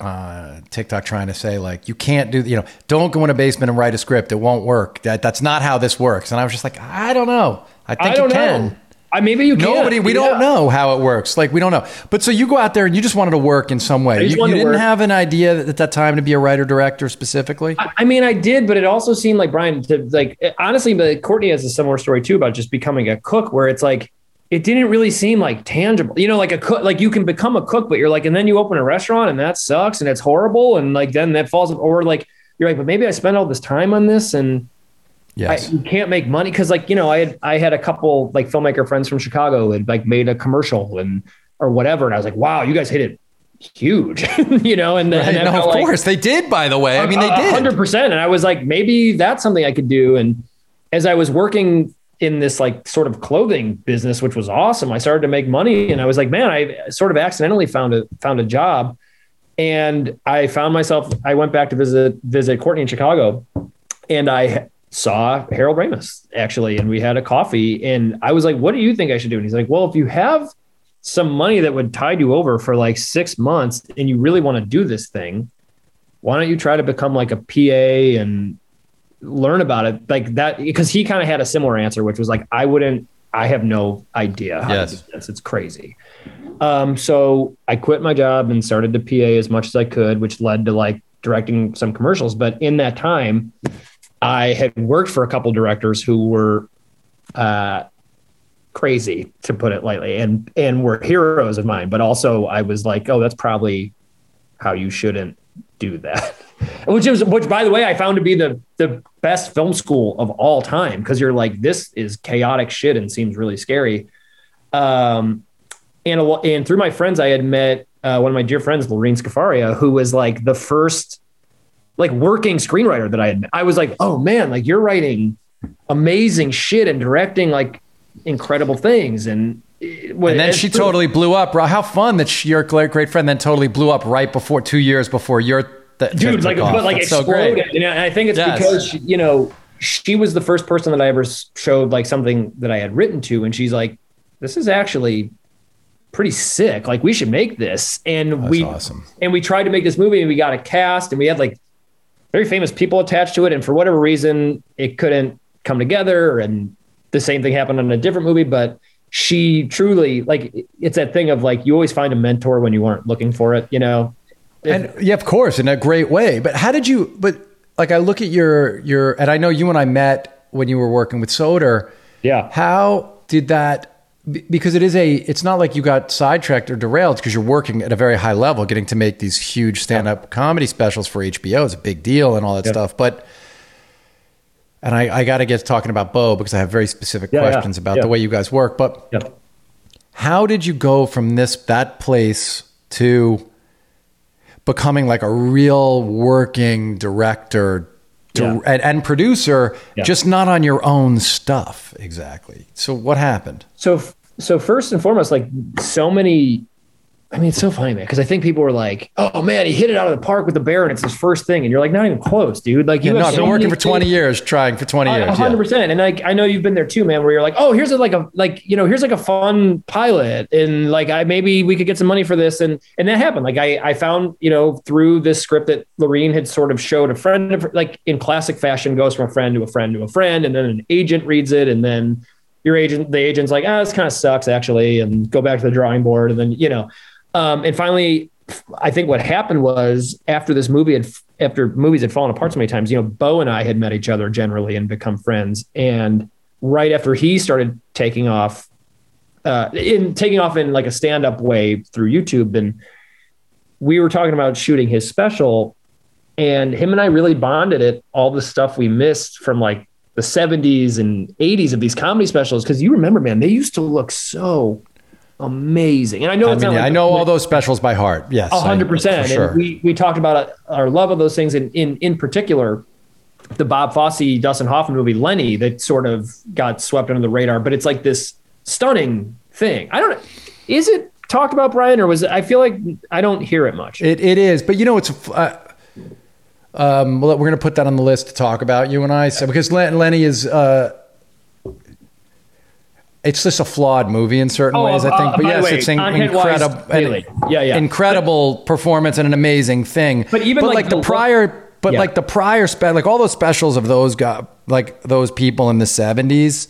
uh, TikTok trying to say like you can't do you know don't go in a basement and write a script. It won't work. That that's not how this works. And I was just like, I don't know. I think I don't you can. know. I maybe you can. Nobody, we don't know how it works. Like we don't know. But so you go out there and you just wanted to work in some way. You, you didn't work. have an idea at that time to be a writer director specifically. I I mean, I did, but it also seemed like Brian to like eh, honestly, but Courtney has a similar story too about just becoming a cook, where it's like it didn't really seem like tangible. You know, like a cook, like you can become a cook, but you're like, and then you open a restaurant and that sucks and it's horrible, and like then that falls, or like you're like, but maybe I spent all this time on this and yes. I, you can't make money because like you know I had I had a couple like filmmaker friends from Chicago who had like made a commercial and or whatever, and I was like, wow, you guys hit it huge, you know, and, Right, and no, of like- course they did. By the way, I mean they did. hundred percent. And I was like, maybe that's something I could do. And as I was working in this like sort of clothing business, which was awesome, I started to make money. And I was like, man, I sort of accidentally found a found a job. And I found myself, I went back to visit visit Courtney in Chicago and I saw Harold Ramis actually, and we had a coffee. And I was like, what do you think I should do? And he's like, well, if you have some money that would tide you over for like six months and you really want to do this thing, why don't you try to become like a PA and learn about it like that? Because he kind of had a similar answer, which was like, I wouldn't, I have no idea how Yes. to do this. It's crazy. Um, so I quit my job and started to PA as much as I could, which led to like directing some commercials. But in that time, I had worked for a couple directors who were uh, crazy, to put it lightly, and and were heroes of mine. But also, I was like, oh, that's probably how you shouldn't do that. which is which by the way I found to be the the best film school of all time because you're like this is chaotic shit and seems really scary. Um, and a, and through my friends I had met uh, one of my dear friends Lorene Scafaria who was like the first like working screenwriter that I had. I was like, oh man, like you're writing amazing shit and directing like incredible things and eh, and then she totally blew up. Bro. How fun that she, your great friend then totally blew up right before two years before your th- dude like but like That's exploded. So and I think it's yes. because she, you know she was the first person that I ever showed like something that I had written to, and she's like, "This is actually pretty sick. Like we should make this." And That's we awesome. and we tried to make this movie, and we got a cast, and we had like very famous people attached to it, and for whatever reason, it couldn't come together. And the same thing happened on a different movie, but she truly like it's that thing of like you always find a mentor when you aren't looking for it, you know. and yeah, of course, in a great way. But how did you? But like, I look at your your, and I know you and I met when you were working with Soder. Yeah. How did that? Because it is a, it's not like you got sidetracked or derailed because you're working at a very high level, getting to make these huge stand-up comedy specials for HBO is a big deal and all that yeah. stuff. But and I, I got to get talking about Bo because I have very specific yeah, questions yeah, about yeah. the way you guys work. But how did you go from this that place to becoming like a real working director and, and, producer, just not on your own stuff exactly? So what happened? So so first and foremost, like so many I mean, it's so funny, man, because I think people were like, "Oh man, he hit it out of the park with the bear, and it's his first thing," and you're like, "Not even close, dude." Like, you yeah, no, I've been working for 20 years, trying for 20 years, 100. percent And like, I know you've been there too, man. Where you're like, "Oh, here's a, like a like you know, here's like a fun pilot, and like I maybe we could get some money for this," and and that happened. Like I I found you know through this script that Lorene had sort of showed a friend, of, like in classic fashion, goes from a friend to a friend to a friend, and then an agent reads it, and then your agent, the agent's like, "Ah, this kind of sucks actually," and go back to the drawing board, and then you know um, and finally, I think what happened was after this movie had after movies had fallen apart so many times, you know, Bo and I had met each other generally and become friends. And right after he started taking off, uh, in taking off in like a stand up way through YouTube, and we were talking about shooting his special, and him and I really bonded it. All the stuff we missed from like the 70s and 80s of these comedy specials because you remember man they used to look so amazing. And I know I, mean, like I know all those specials by heart. Yes, hundred percent. Sure. And we we talked about our love of those things, and in in particular, the Bob Fosse Dustin Hoffman movie Lenny that sort of got swept under the radar. But it's like this stunning thing. I don't know. Is it talked about Brian, or was it? I feel like I don't hear it much. It it is, but you know, it's. Uh, um, well, we're going to put that on the list to talk about you and I, so because Lenny is. Uh, it's just a flawed movie in certain oh, ways, I think. Uh, but yes, way, it's an incredible, an, yeah, yeah. incredible but, performance and an amazing thing. But even but like, like, the, the prior, but yeah. like the prior spe- like all those specials of those guys, like those people in the seventies,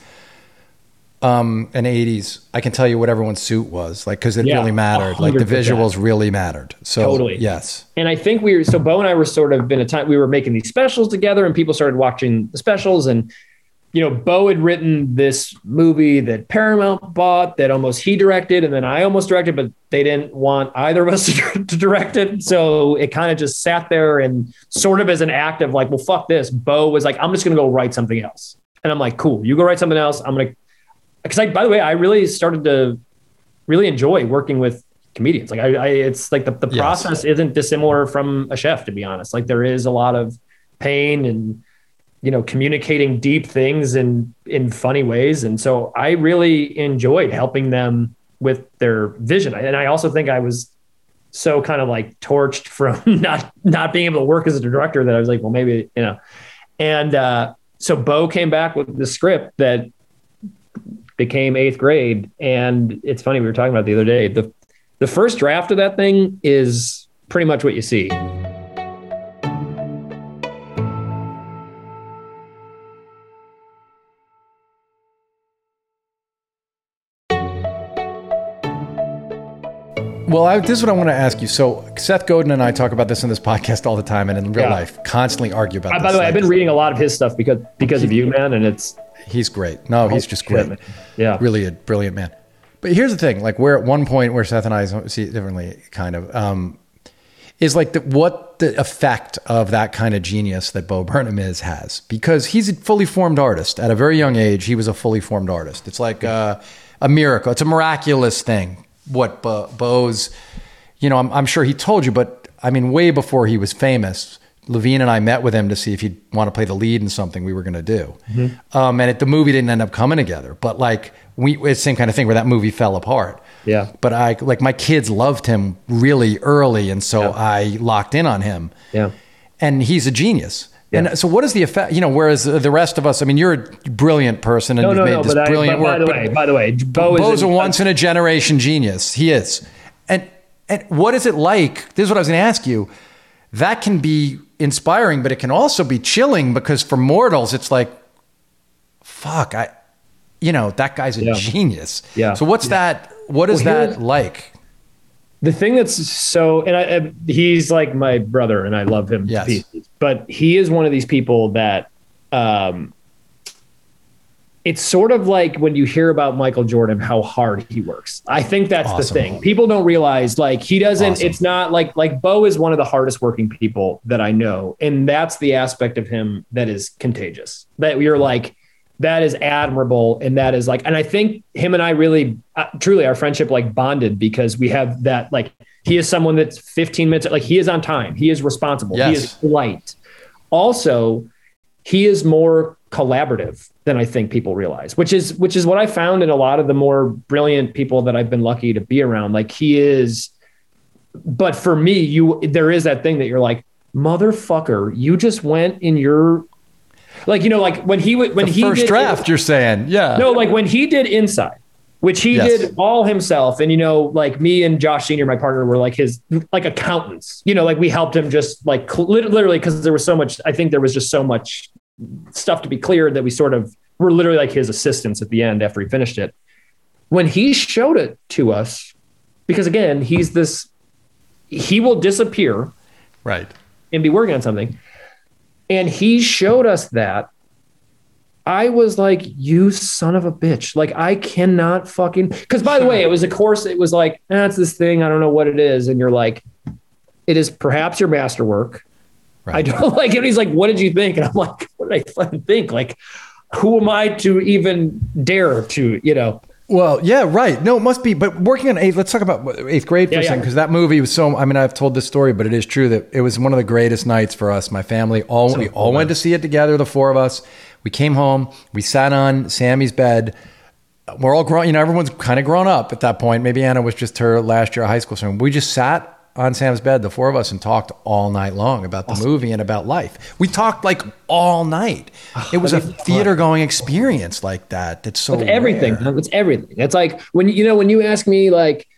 um, and eighties, I can tell you what everyone's suit was like because it yeah, really mattered. 100%. Like the visuals really mattered. So totally, yes. And I think we were so Bo and I were sort of been a time we were making these specials together, and people started watching the specials and you know, Bo had written this movie that Paramount bought that almost he directed, and then I almost directed, but they didn't want either of us to, to direct it. So it kind of just sat there and sort of as an act of like, well, fuck this. Bo was like, I'm just going to go write something else. And I'm like, cool, you go write something else. I'm going to, because I, by the way, I really started to really enjoy working with comedians. Like I, I it's like the, the yes. process isn't dissimilar from a chef, to be honest. Like there is a lot of pain and, you know communicating deep things in in funny ways. And so i really enjoyed helping them with their vision. And i also think i was so kind of like torched from not not being able to work as a director that i was like well maybe you know. And uh, so bo came back with the script that became eighth grade. And it's funny we were talking about the other day. The the first draft of that thing is pretty much what you see Well, I, this is what I want to ask you. So, Seth Godin and I talk about this in this podcast all the time, and in real yeah. life, constantly argue about. Uh, by the way, I've been reading a lot of his stuff because because of you, man, and it's he's great. No, he's just great. Shit, yeah, really a brilliant man. But here's the thing: like we're at one point where Seth and I see it differently, kind of. Um, is like the, what the effect of that kind of genius that Bo Burnham is has because he's a fully formed artist at a very young age. He was a fully formed artist. It's like uh, a miracle. It's a miraculous thing. What Bo, Bo's, you know, I'm, I'm sure he told you, but I mean, way before he was famous, Levien and I met with him to see if he'd want to play the lead in something we were going to do. Mm-hmm. Um, and it, the movie didn't end up coming together, but like we, it's the same kind of thing where that movie fell apart. Yeah. But I like my kids loved him really early, and so yeah. I locked in on him. Yeah. And he's a genius. Yeah. And so, what is the effect? You know, whereas the rest of us, I mean, you're a brilliant person and no, you've no, made no, this but brilliant I, but work. By the way, by the way, Bo Bo's a once in a generation genius. He is. And and what is it like? This is what I was going to ask you. That can be inspiring, but it can also be chilling because for mortals, it's like, fuck, I, you know, that guy's a yeah. genius. Yeah. So what's yeah. that? What is well, that like? The thing that's so, and I, he's like my brother, and I love him yes. pieces. But he is one of these people that, um, it's sort of like when you hear about Michael Jordan, how hard he works. I think that's awesome. the thing. People don't realize like he doesn't, awesome. it's not like, like Bo is one of the hardest working people that I know. And that's the aspect of him that is contagious that you're like, that is admirable. And that is like, and I think him and I really, uh, truly our friendship like bonded because we have that, like, he is someone that's 15 minutes, like he is on time. He is responsible. Yes. He is polite. Also, he is more collaborative than I think people realize, which is which is what I found in a lot of the more brilliant people that I've been lucky to be around. Like he is, but for me, you there is that thing that you're like, motherfucker, you just went in your like you know like when he when the he first did, draft, you're saying, yeah, no, like when he did Inside. Which he yes. did all himself, and you know, like me and Josh Senior, my partner, were like his like accountants. You know, like we helped him just like literally because there was so much. I think there was just so much stuff to be cleared that we sort of were literally like his assistants at the end after he finished it. When he showed it to us, because again, he's this, he will disappear. Right. And be working on something. And he showed us that. I was like, you son of a bitch. Like, I cannot fucking. Because by the way, it was a course, it was like, that's eh, this thing. I don't know what it is. And you're like, it is perhaps your masterwork. Right. I don't like it. He's like, what did you think? And I'm like, what did I fucking think? Like, who am I to even dare to, you know? Well, yeah, right. No, it must be. But working on eighth, let's talk about eighth grade for yeah, a second, because yeah. that movie was so. I mean, I've told this story, but it is true that it was one of the greatest nights for us. My family all so we cool, all man. went to see it together. The four of us. We came home. We sat on Sammy's bed. We're all grown. You know, everyone's kind of grown up at that point. Maybe Anna was just her last year of high school. So we just sat on Sam's bed, the four of us, and talked all night long about the awesome. movie and about life. We talked like all night. It was a theater going experience like that. That's so it's everything. Rare. It's everything. It's like when you know when you ask me like,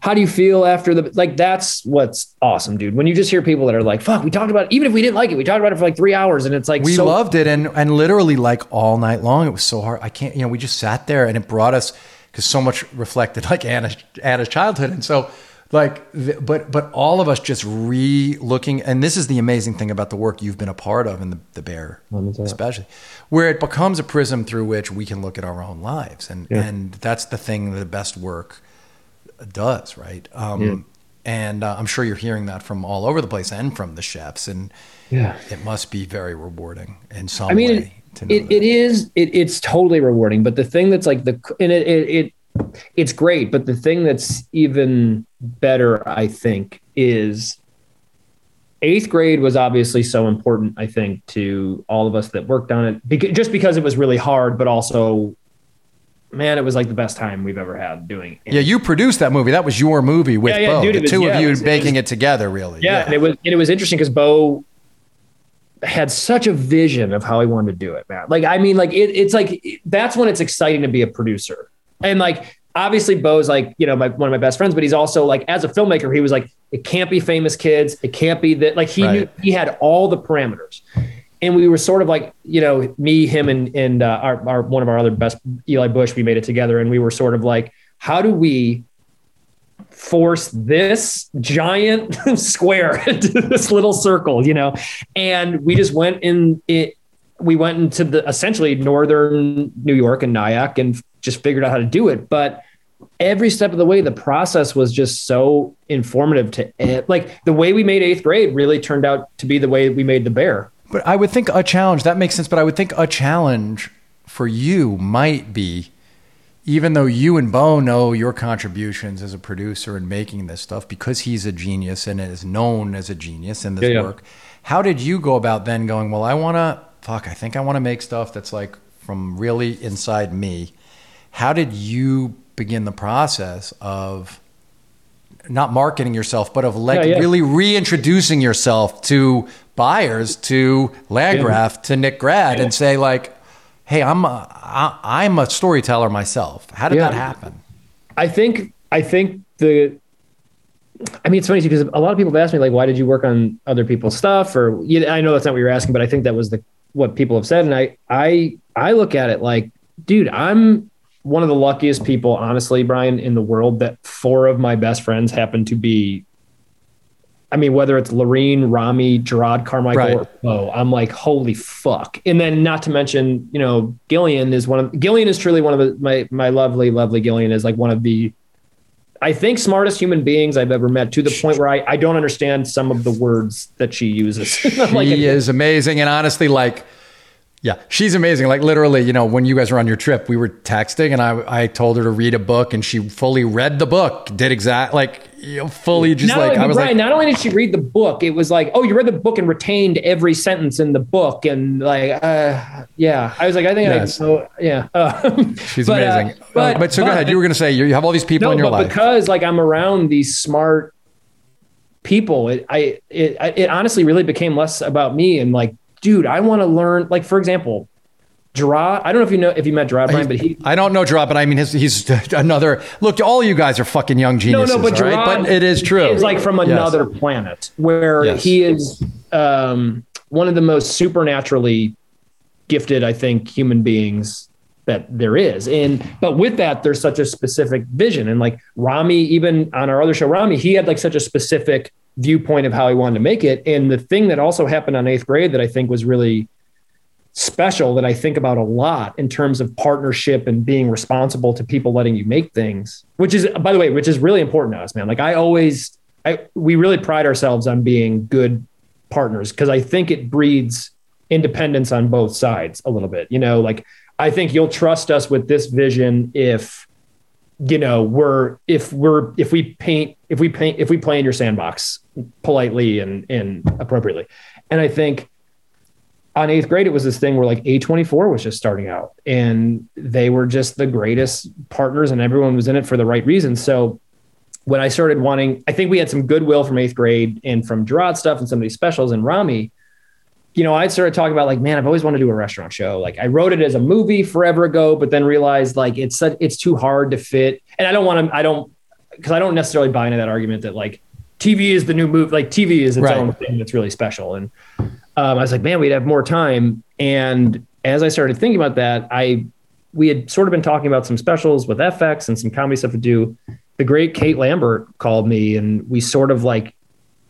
how do you feel after the like? That's what's awesome, dude. When you just hear people that are like, "Fuck, we talked about it. even if we didn't like it, we talked about it for like three hours," and it's like we so- loved it and and literally like all night long. It was so hard. I can't. You know, we just sat there and it brought us because so much reflected like Anna's Anna's childhood, and so like but but all of us just re-looking and this is the amazing thing about the work you've been a part of in the, the bear especially where it becomes a prism through which we can look at our own lives. And yeah. and that's the thing that the best work does right? Um, yeah. and uh, i'm sure you're hearing that from all over the place and from the chefs and yeah. it must be very rewarding in some I mean, way it, it, it is it, it's totally rewarding but the thing that's like the and it, it, it it's great. But the thing that's even better, I think, is eighth grade was obviously so important, I think, to all of us that worked on it, because, just because it was really hard, but also, man, it was like the best time we've ever had doing it. Yeah, you produced that movie. That was your movie with yeah, yeah, Bo. Dude, the was, two yeah, of you it was, making it, was, it, together, really. Yeah, yeah. And it was and it was interesting because Bo had such a vision of how he wanted to do it, man. Like, I mean, like it, it's like that's when it's exciting to be a producer and like, obviously, Bo's like, you know, my, one of my best friends, but he's also like, as a filmmaker, he was like, it can't be famous kids. It can't be that. Like, he right. knew he had all the parameters. And we were sort of like, you know, me, him, and and uh, our, our one of our other best, Eli Bush. We made it together, and we were sort of like, how do we force this giant square into this little circle, you know? And we just went in it. We went into the essentially northern New York and Nyack and just figured out how to do it. But every step of the way, the process was just so informative to it. like the way we made eighth grade really turned out to be the way we made the bear. But I would think a challenge that makes sense. But I would think a challenge for you might be, even though you and Bo know your contributions as a producer in making this stuff, because he's a genius and is known as a genius in this yeah, yeah. work. How did you go about then going? Well, I want to fuck. I think I want to make stuff that's like from really inside me. How did you begin the process of not marketing yourself, but of like yeah, yeah. really reintroducing yourself to buyers, to Landgraf, yeah. to Nick Grad, and say like, "Hey, I'm a, I, I'm a storyteller myself." How did that happen? I think I think the. I mean, it's funny too because a lot of people have asked me like, "Why did you work on other people's stuff?" Or you know, I know that's not what you're asking, but I think that was the what people have said, and I I I look at it like, dude, I'm one of the luckiest people, honestly, Brian, in the world that four of my best friends happen to be. I mean, whether it's Lorene, Ramy, Jerrod Carmichael, right. or Bo, I'm like, holy fuck. And then not to mention, you know, Gillian is one of Gillian is truly one of the my my lovely, lovely Gillian is like one of the I think smartest human beings I've ever met to the point where I, I don't understand some of the words that she uses. like, she is amazing. And honestly, like yeah, she's amazing. Like literally, you know, when you guys were on your trip, we were texting, and I I told her to read a book, and she fully read the book. Did exact like you know, fully just not like I was Brian, like. Not only did she read the book, it was like, oh, you read the book and retained every sentence in the book, and like, uh, yeah, I was like, I think yes. I, oh, yeah. Uh, she's but, amazing. Uh, but, but so but, go ahead. You were going to say you have all these people no, in your life because like I'm around these smart people. It I it it honestly really became less about me and like dude, I want to learn. Like, for example, Jerrod, I don't know if you know if you met Brian, but he I don't know Jerrod, but I mean his, he's another look. All you guys are fucking young geniuses, no, no, but, Jerrod right? but it is true. He's like from another yes. planet where yes. he is um, one of the most supernaturally gifted, I think, human beings that there is. And but with that, there's such a specific vision. And like Ramy, even on our other show, Ramy, he had like such a specific viewpoint of how he wanted to make it. And the thing that also happened on eighth grade that I think was really special that I think about a lot in terms of partnership and being responsible to people letting you make things, which is, by the way, which is really important to us, man. Like I always, I, we really pride ourselves on being good partners because I think it breeds independence on both sides a little bit. You know, like I think you'll trust us with this vision if you know we're if we're if we paint if we paint if we play in your sandbox politely and and appropriately and i think on eighth grade it was this thing where like a24 was just starting out and they were just the greatest partners and everyone was in it for the right reasons so when i started wanting i think we had some goodwill from eighth grade and from Jerrod stuff and some of these specials and Ramy you know, I started talking about like, man, I've always wanted to do a restaurant show. Like I wrote it as a movie forever ago, but then realized like it's it's too hard to fit. And I don't want to, I don't, because I don't necessarily buy into that argument that like TV is the new move. Like TV is its right. own thing that's really special. And um, I was like, man, we'd have more time. And as I started thinking about that, I we had sort of been talking about some specials with FX and some comedy stuff to do. The great Kate Lambert called me, and we sort of like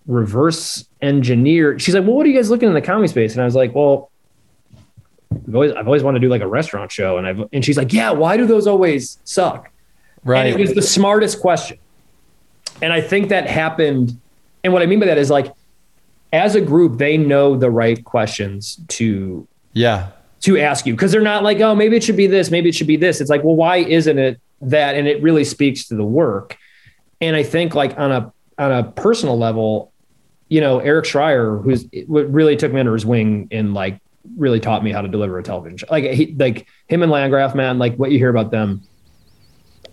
reverse engineer. She's like, well, what are you guys looking in the comedy space? And I was like, well, I've always, I've always wanted to do like a restaurant show. And I've, and she's like, yeah, why do those always suck? Right. And it was the smartest question. And I think that happened. And what I mean by that is like, as a group, they know the right questions to, yeah, to ask you. Cause they're not like, oh, maybe it should be this, maybe it should be this. It's like, well, why isn't it that? And it really speaks to the work. And I think like on a, on a personal level, you know, Eric Schrier, who's what really took me under his wing and like really taught me how to deliver a television show. Like he, like him and Landgraf, man, like what you hear about them.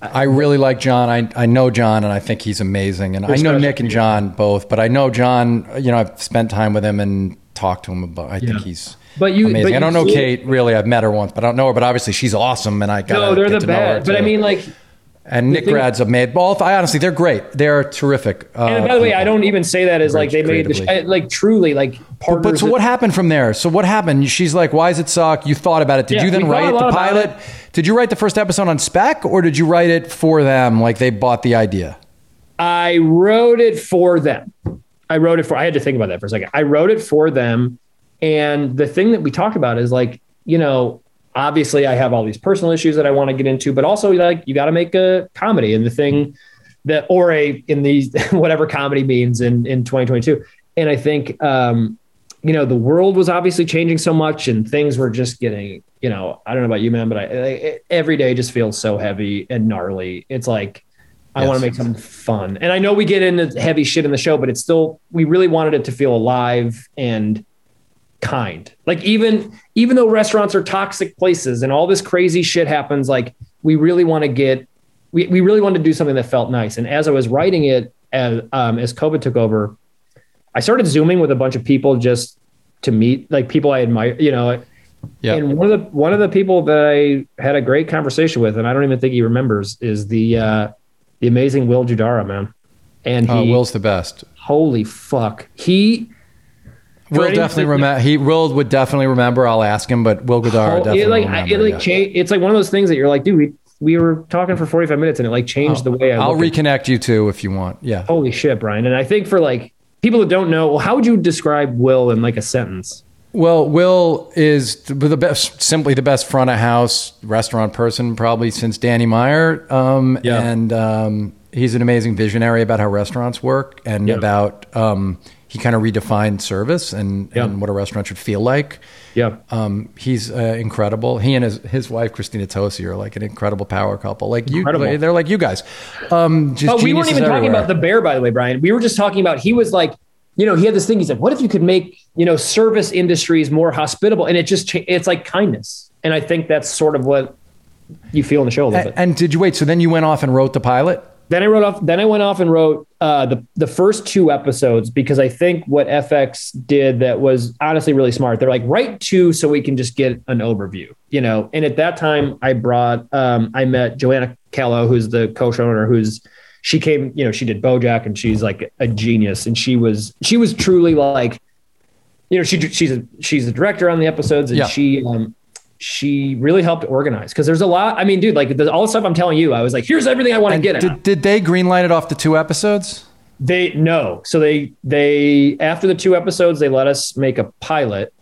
I really like John. I, I know John and I think he's amazing. And I know Nick and John both, but I know John, you know, I've spent time with him and talked to him about, I yeah. think he's but you, amazing. But I don't know Kate really. I've met her once, but I don't know her, but obviously she's awesome. And I got No, they're the best. But I mean, like, and Nick Grad's a made both. I honestly, they're great. They're terrific. Uh, and by the way, I don't even say that as like they made the sh- like truly like partners. But, but so what happened from there? So what happened? She's like, "Why does it suck?" You thought about it. Did yeah, you then write the pilot? Did you write the first episode on spec, or did you write it for them? Like they bought the idea. I wrote it for them. I wrote it for. I had to think about that for a second. I wrote it for them, and the thing that we talked about is like, you know, obviously I have all these personal issues that I want to get into, but also like you got to make a comedy and the thing that or a in these whatever comedy means in in 2022. And I think um, you know the world was obviously changing so much and things were just getting you know I don't know about you man, but I, I every day just feels so heavy and gnarly. It's like I yes. want to make something fun. And I know we get into heavy shit in the show, but it's still we really wanted it to feel alive and kind. Like even even though restaurants are toxic places and all this crazy shit happens, like we really want to get we, we really wanted to do something that felt nice. And as I was writing it as um, as COVID took over, I started zooming with a bunch of people just to meet like people I admire, you know. Yeah. And one of the one of the people that I had a great conversation with, and I don't even think he remembers, is the uh, the amazing Will Guidara, man. And oh, he, oh, Will's the best. Holy fuck, he Will definitely remember. He Will would definitely remember. I'll ask him, but Will oh, definitely. It like remember, it like yeah. change, It's like one of those things that you're like, dude, we, we were talking for 45 minutes, and it like changed oh, the way I. I'll reconnect you too if you want. Yeah. Holy shit, Brian! And I think for like people that don't know, well, how would you describe Will in like a sentence? Well, Will is the best, simply the best front of house restaurant person probably since Danny Meyer. Um, yeah. And um, he's an amazing visionary about how restaurants work and yeah. about um, he kind of redefined service and, yeah. and what a restaurant should feel like. Yeah. Um, he's uh, incredible. He and his, his wife, Christina Tosi, are like an incredible power couple. Like you, incredible. they're like you guys. Um, but we weren't even everywhere. talking about the bear, by the way, Brian. We were just talking about, he was like, you know, he had this thing. He said, what if you could make, you know, service industries more hospitable? And it just, it's like kindness. And I think that's sort of what you feel in the show a little and, bit. And did you wait? So then you went off and wrote the pilot? Then I wrote off. Then I went off and wrote uh, the the first two episodes because I think what FX did that was honestly really smart. They're like write two so we can just get an overview, you know. And at that time, I brought um, I met Joanna Calo, who's the co-showrunner, who's she came, you know, she did BoJack, and she's like a genius, and she was she was truly like, you know, she she's a she's a director on the episodes, and yeah. she um, she really helped organize because there's a lot. I mean, dude, like the, all the stuff I'm telling you, I was like, here's everything I want to get. Did, did they greenlight it off the two episodes? They no. So they they after the two episodes, they let us make a pilot,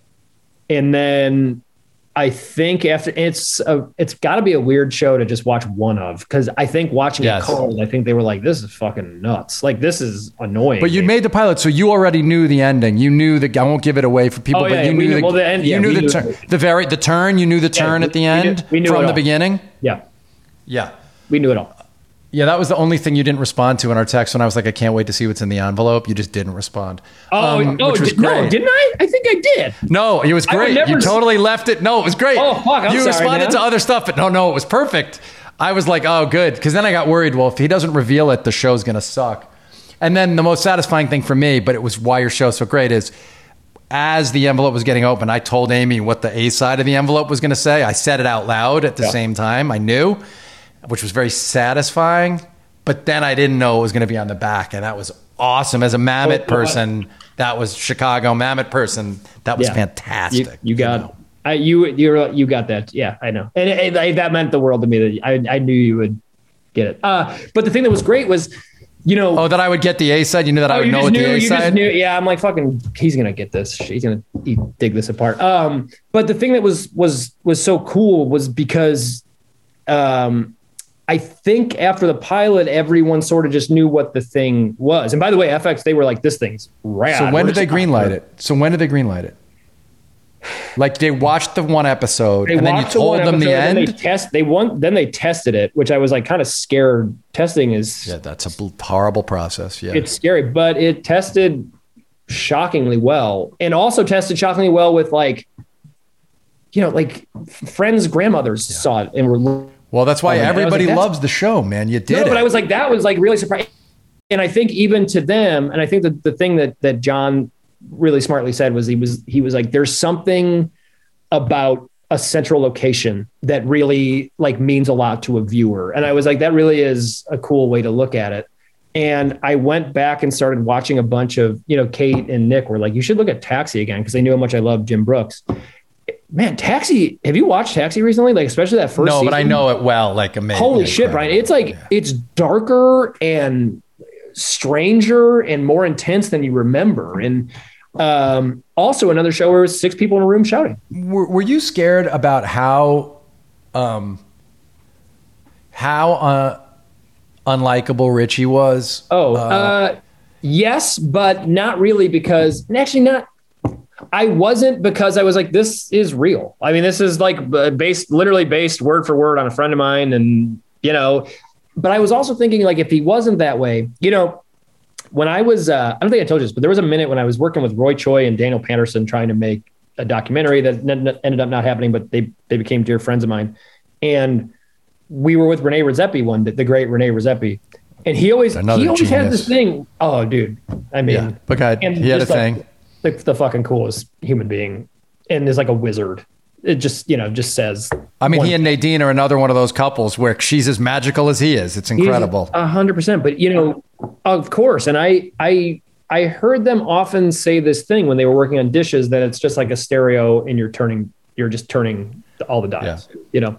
and then I think after it's a, it's got to be a weird show to just watch one of because I think watching yes. it cold, I think they were like, "This is fucking nuts! Like this is annoying." But you made the pilot, so you already knew the ending. You knew the I won't give it away for people, oh, yeah, but you yeah, knew the, well, the end. You yeah, knew the knew turn, the very the turn. You knew the turn at the end we knew, we knew from the beginning. Yeah, yeah, we knew it all. Yeah, that was the only thing you didn't respond to in our text when I was like, I can't wait to see what's in the envelope. You just didn't respond. Oh, um, oh which was did, great. no, didn't I? I think I did. No, it was great. You totally left it. No, it was great. Oh, fuck. I'm sorry. you sorry, responded man. to other stuff, but no, no, it was perfect. I was like, oh, good. Because then I got worried. Well, if he doesn't reveal it, the show's going to suck. And then the most satisfying thing for me, but it was why your show's so great, is as the envelope was getting open, I told Amy what the A side of the envelope was going to say. I said it out loud at the yeah. same time. I knew, which was very satisfying but then I didn't know it was going to be on the back, and that was awesome. As a Mamet person, that was Chicago Mamet person. That was yeah. fantastic. You, you got. You, know. I, you you you got that. Yeah, I know, and it, it, that meant the world to me. That I I knew you would get it. Uh, but the thing that was great was, you know, oh, that I would get the A side. You knew that oh, I would know knew, the A side. Knew, yeah, I'm like fucking. He's gonna get this. He's gonna dig this apart. Um, but the thing that was was was so cool was because, um, I think after the pilot, everyone sort of just knew what the thing was. And by the way, FX, they were like, this thing's rad. So when did they greenlight it? So when did they greenlight it? Like they watched the one episode they and then you told the them the end. They test. They want. Then they tested it, which I was like kind of scared. Testing is yeah, that's a horrible process. Yeah, it's scary, but it tested shockingly well, and also tested shockingly well with like, you know, like friends' grandmothers yeah. saw it and were well, that's why oh, everybody like, loves the show, man. You did no, it. But I was like, that was like really surprising. And I think even to them, and I think that the thing that that John really smartly said was he was he was like, there's something about a central location that really like means a lot to a viewer. And I was like, that really is a cool way to look at it. And I went back and started watching a bunch of, you know, Kate and Nick were like, you should look at Taxi again because they knew how much I love Jim Brooks man, Taxi. Have you watched Taxi recently? Like, especially that first. No, season? but I know it well. Like, a amazing. Holy shit, Brian! It's like yeah. it's darker and stranger and more intense than you remember. And Um, also, another show where it was six people in a room shouting. Were, were you scared about how, um, how uh, unlikable Richie was? Oh, uh, yes, but not really because actually not. I wasn't because I was like, this is real. I mean, this is like b- based, literally based word for word on a friend of mine, and you know. But I was also thinking like, if he wasn't that way, you know, when I was, uh, I don't think I told you this, but there was a minute when I was working with Roy Choi and Daniel Patterson trying to make a documentary that n- ended up not happening, but they they became dear friends of mine, and we were with Rene Redzepi one, the great Rene Redzepi, and he always Another he always had this thing. Oh, dude, I mean, Yeah, but God, he had a like, thing. The, the fucking coolest human being, and is like a wizard. It just you know just says. I mean, he and Nadine are another one of those couples where she's as magical as he is. It's incredible. A hundred percent. But you know, of course. And I, I, I heard them often say this thing when they were working on dishes that it's just like a stereo and you're turning, you're just turning all the dials, you know?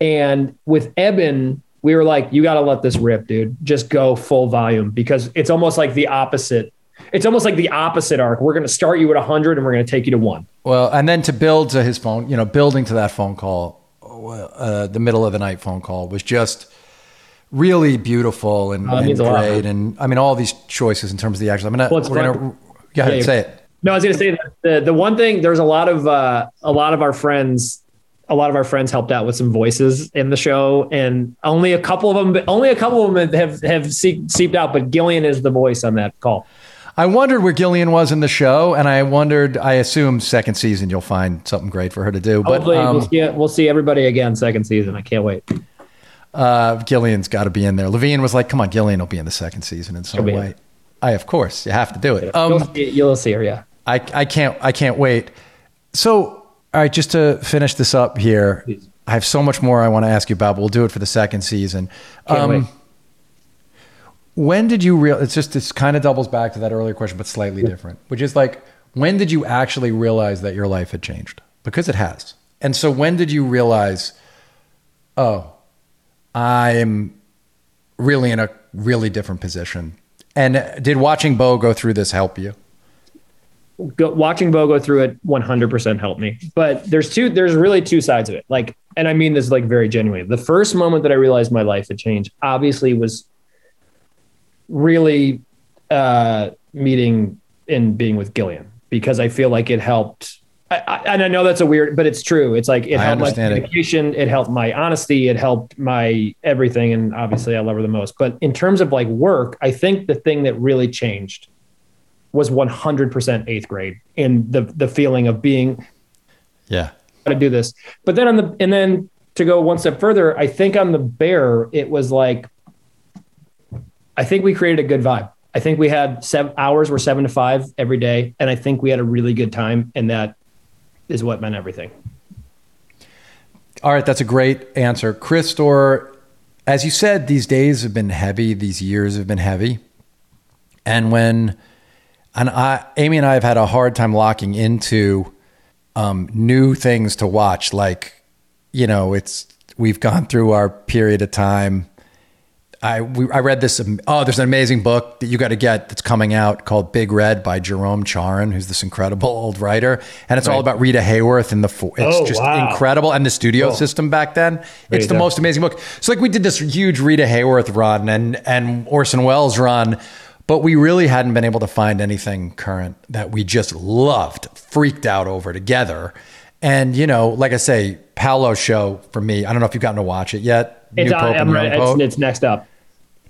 And with Ebon, we were like, you got to let this rip, dude. Just go full volume because it's almost like the opposite. It's almost like the opposite arc. We're going to start you at 100 and we're going to take you to one. Well, and then to build to his phone, you know, building to that phone call, uh, the middle of the night phone call was just really beautiful and, Oh, and a lot, great. and I mean, all these choices in terms of the action. I'm Well, we're fun- gonna, go ahead, Yeah, say it. No, I was going to say that the the one thing there's a lot of uh, a lot of our friends, a lot of our friends helped out with some voices in the show, and only a couple of them, only a couple of them have have seeped out. But Gillian is the voice on that call. I wondered where Gillian was in the show, and I wondered. I assume second season you'll find something great for her to do. But Hopefully, um, we'll see we'll see everybody again second season. I can't wait. uh, Gillian's got to be in there. Levien was like, "Come on, Gillian will be in the second season in some in way." I, of course, you have to do it. you'll, Um, see, you'll see her. Yeah. I, I can't I can't wait. So, all right, just to finish this up here, Please. I have so much more I want to ask you about. But we'll do it for the second season. Um, Can't wait. When did you real? It's just this kind of doubles back to that earlier question, but slightly different. Which is like, when did you actually realize that your life had changed? Because it has. And so, when did you realize? Oh, I'm really in a really different position. And did watching Bo go through this help you? go, watching Bo go through it 100% helped me. But there's two, there's really two sides of it. Like, and I mean this like very genuinely. The first moment that I realized my life had changed, obviously, was really uh, meeting and being with Gillian because I feel like it helped. I, I, and I know that's a weird, but it's true. It's like it I helped my understand it. communication, it. helped my honesty, it helped my everything, and obviously I love her the most. But in terms of like work, I think the thing that really changed was 100% eighth grade and the the feeling of being Yeah. got to do this. But then on the and then to go one step further, I think on the bear it was like I think we created a good vibe. I think we had seven hours were seven to five every day, and I think we had a really good time, and that is what meant everything. All right, that's a great answer. Chris Storer, as you said, these days have been heavy, these years have been heavy. And when and I Amy and I have had a hard time locking into um, new things to watch, like, you know, it's we've gone through our period of time. I we, I read this. um, Oh, there's an amazing book that you got to get that's coming out called Big Red by Jerome Charyn, who's this incredible old writer, and it's all about Rita Hayworth and the. It's Oh, just wow. incredible, and the studio system back then. It's the most amazing book. So like we did this huge Rita Hayworth run and and Orson Welles run, but we really hadn't been able to find anything current that we just loved, freaked out over together. And you know, like I say, Paolo's show for me. I don't know if you've gotten to watch it yet. It's, New Pope and I'm Young ready. it's, it's next up.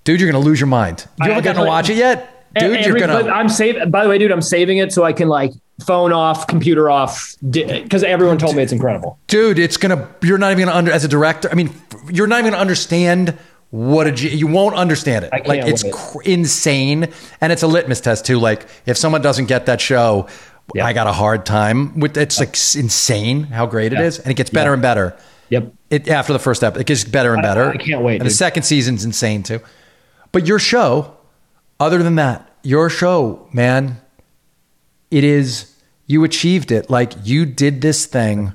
Dude, you're gonna lose your mind. You I- haven't gotten to watch it yet, dude. You're gonna. I'm saving. By the way, dude, I'm saving it so I can like phone off, computer off, because everyone told me it's incredible. dude it's gonna you're not even gonna under as a director i mean you're not even gonna understand what a G, you won't understand it I can't like it's cr- insane and it's a litmus test too like if someone doesn't get that show Yeah. i got a hard time with it's like insane how great it Yeah. is and it gets better and better. Yep. it after the first episode it gets better and better. I can't wait, and the second season's insane too. But your show other than that your show man it is you achieved it. Like you did this thing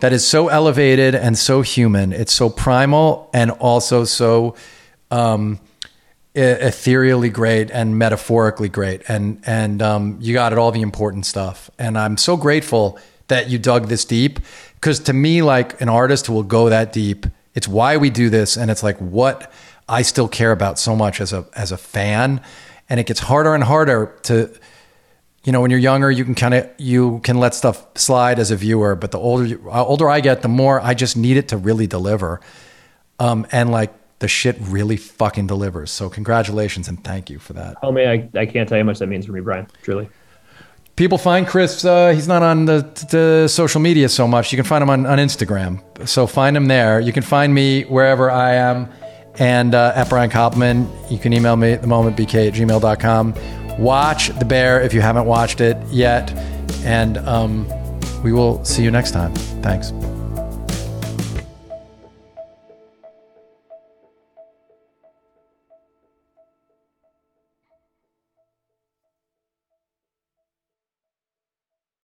that is so elevated and so human. It's so primal and also so um ethereally great and metaphorically great, and and um, you got it all the important stuff. And I'm so grateful that you dug this deep because to me, like an artist who will go that deep, it's why we do this, and it's like what I still care about so much as a as a fan, and it gets harder and harder to you know when you're younger you can kind of you can let stuff slide as a viewer. But the older you, uh, older i get the more i just need it to really deliver. Um, and like the shit really fucking delivers. So congratulations and thank you for that. Homie, I, I can't tell you how much that means for me, Brian. Truly. people find chris uh, he's not on the, the social media so much. You can find him on, on instagram. So find him there. You can find me wherever i am and uh, at brian koppelman. You can email me at the moment bk at gmail.com watch the bear if you haven't watched it yet. And um, we will see you next time. Thanks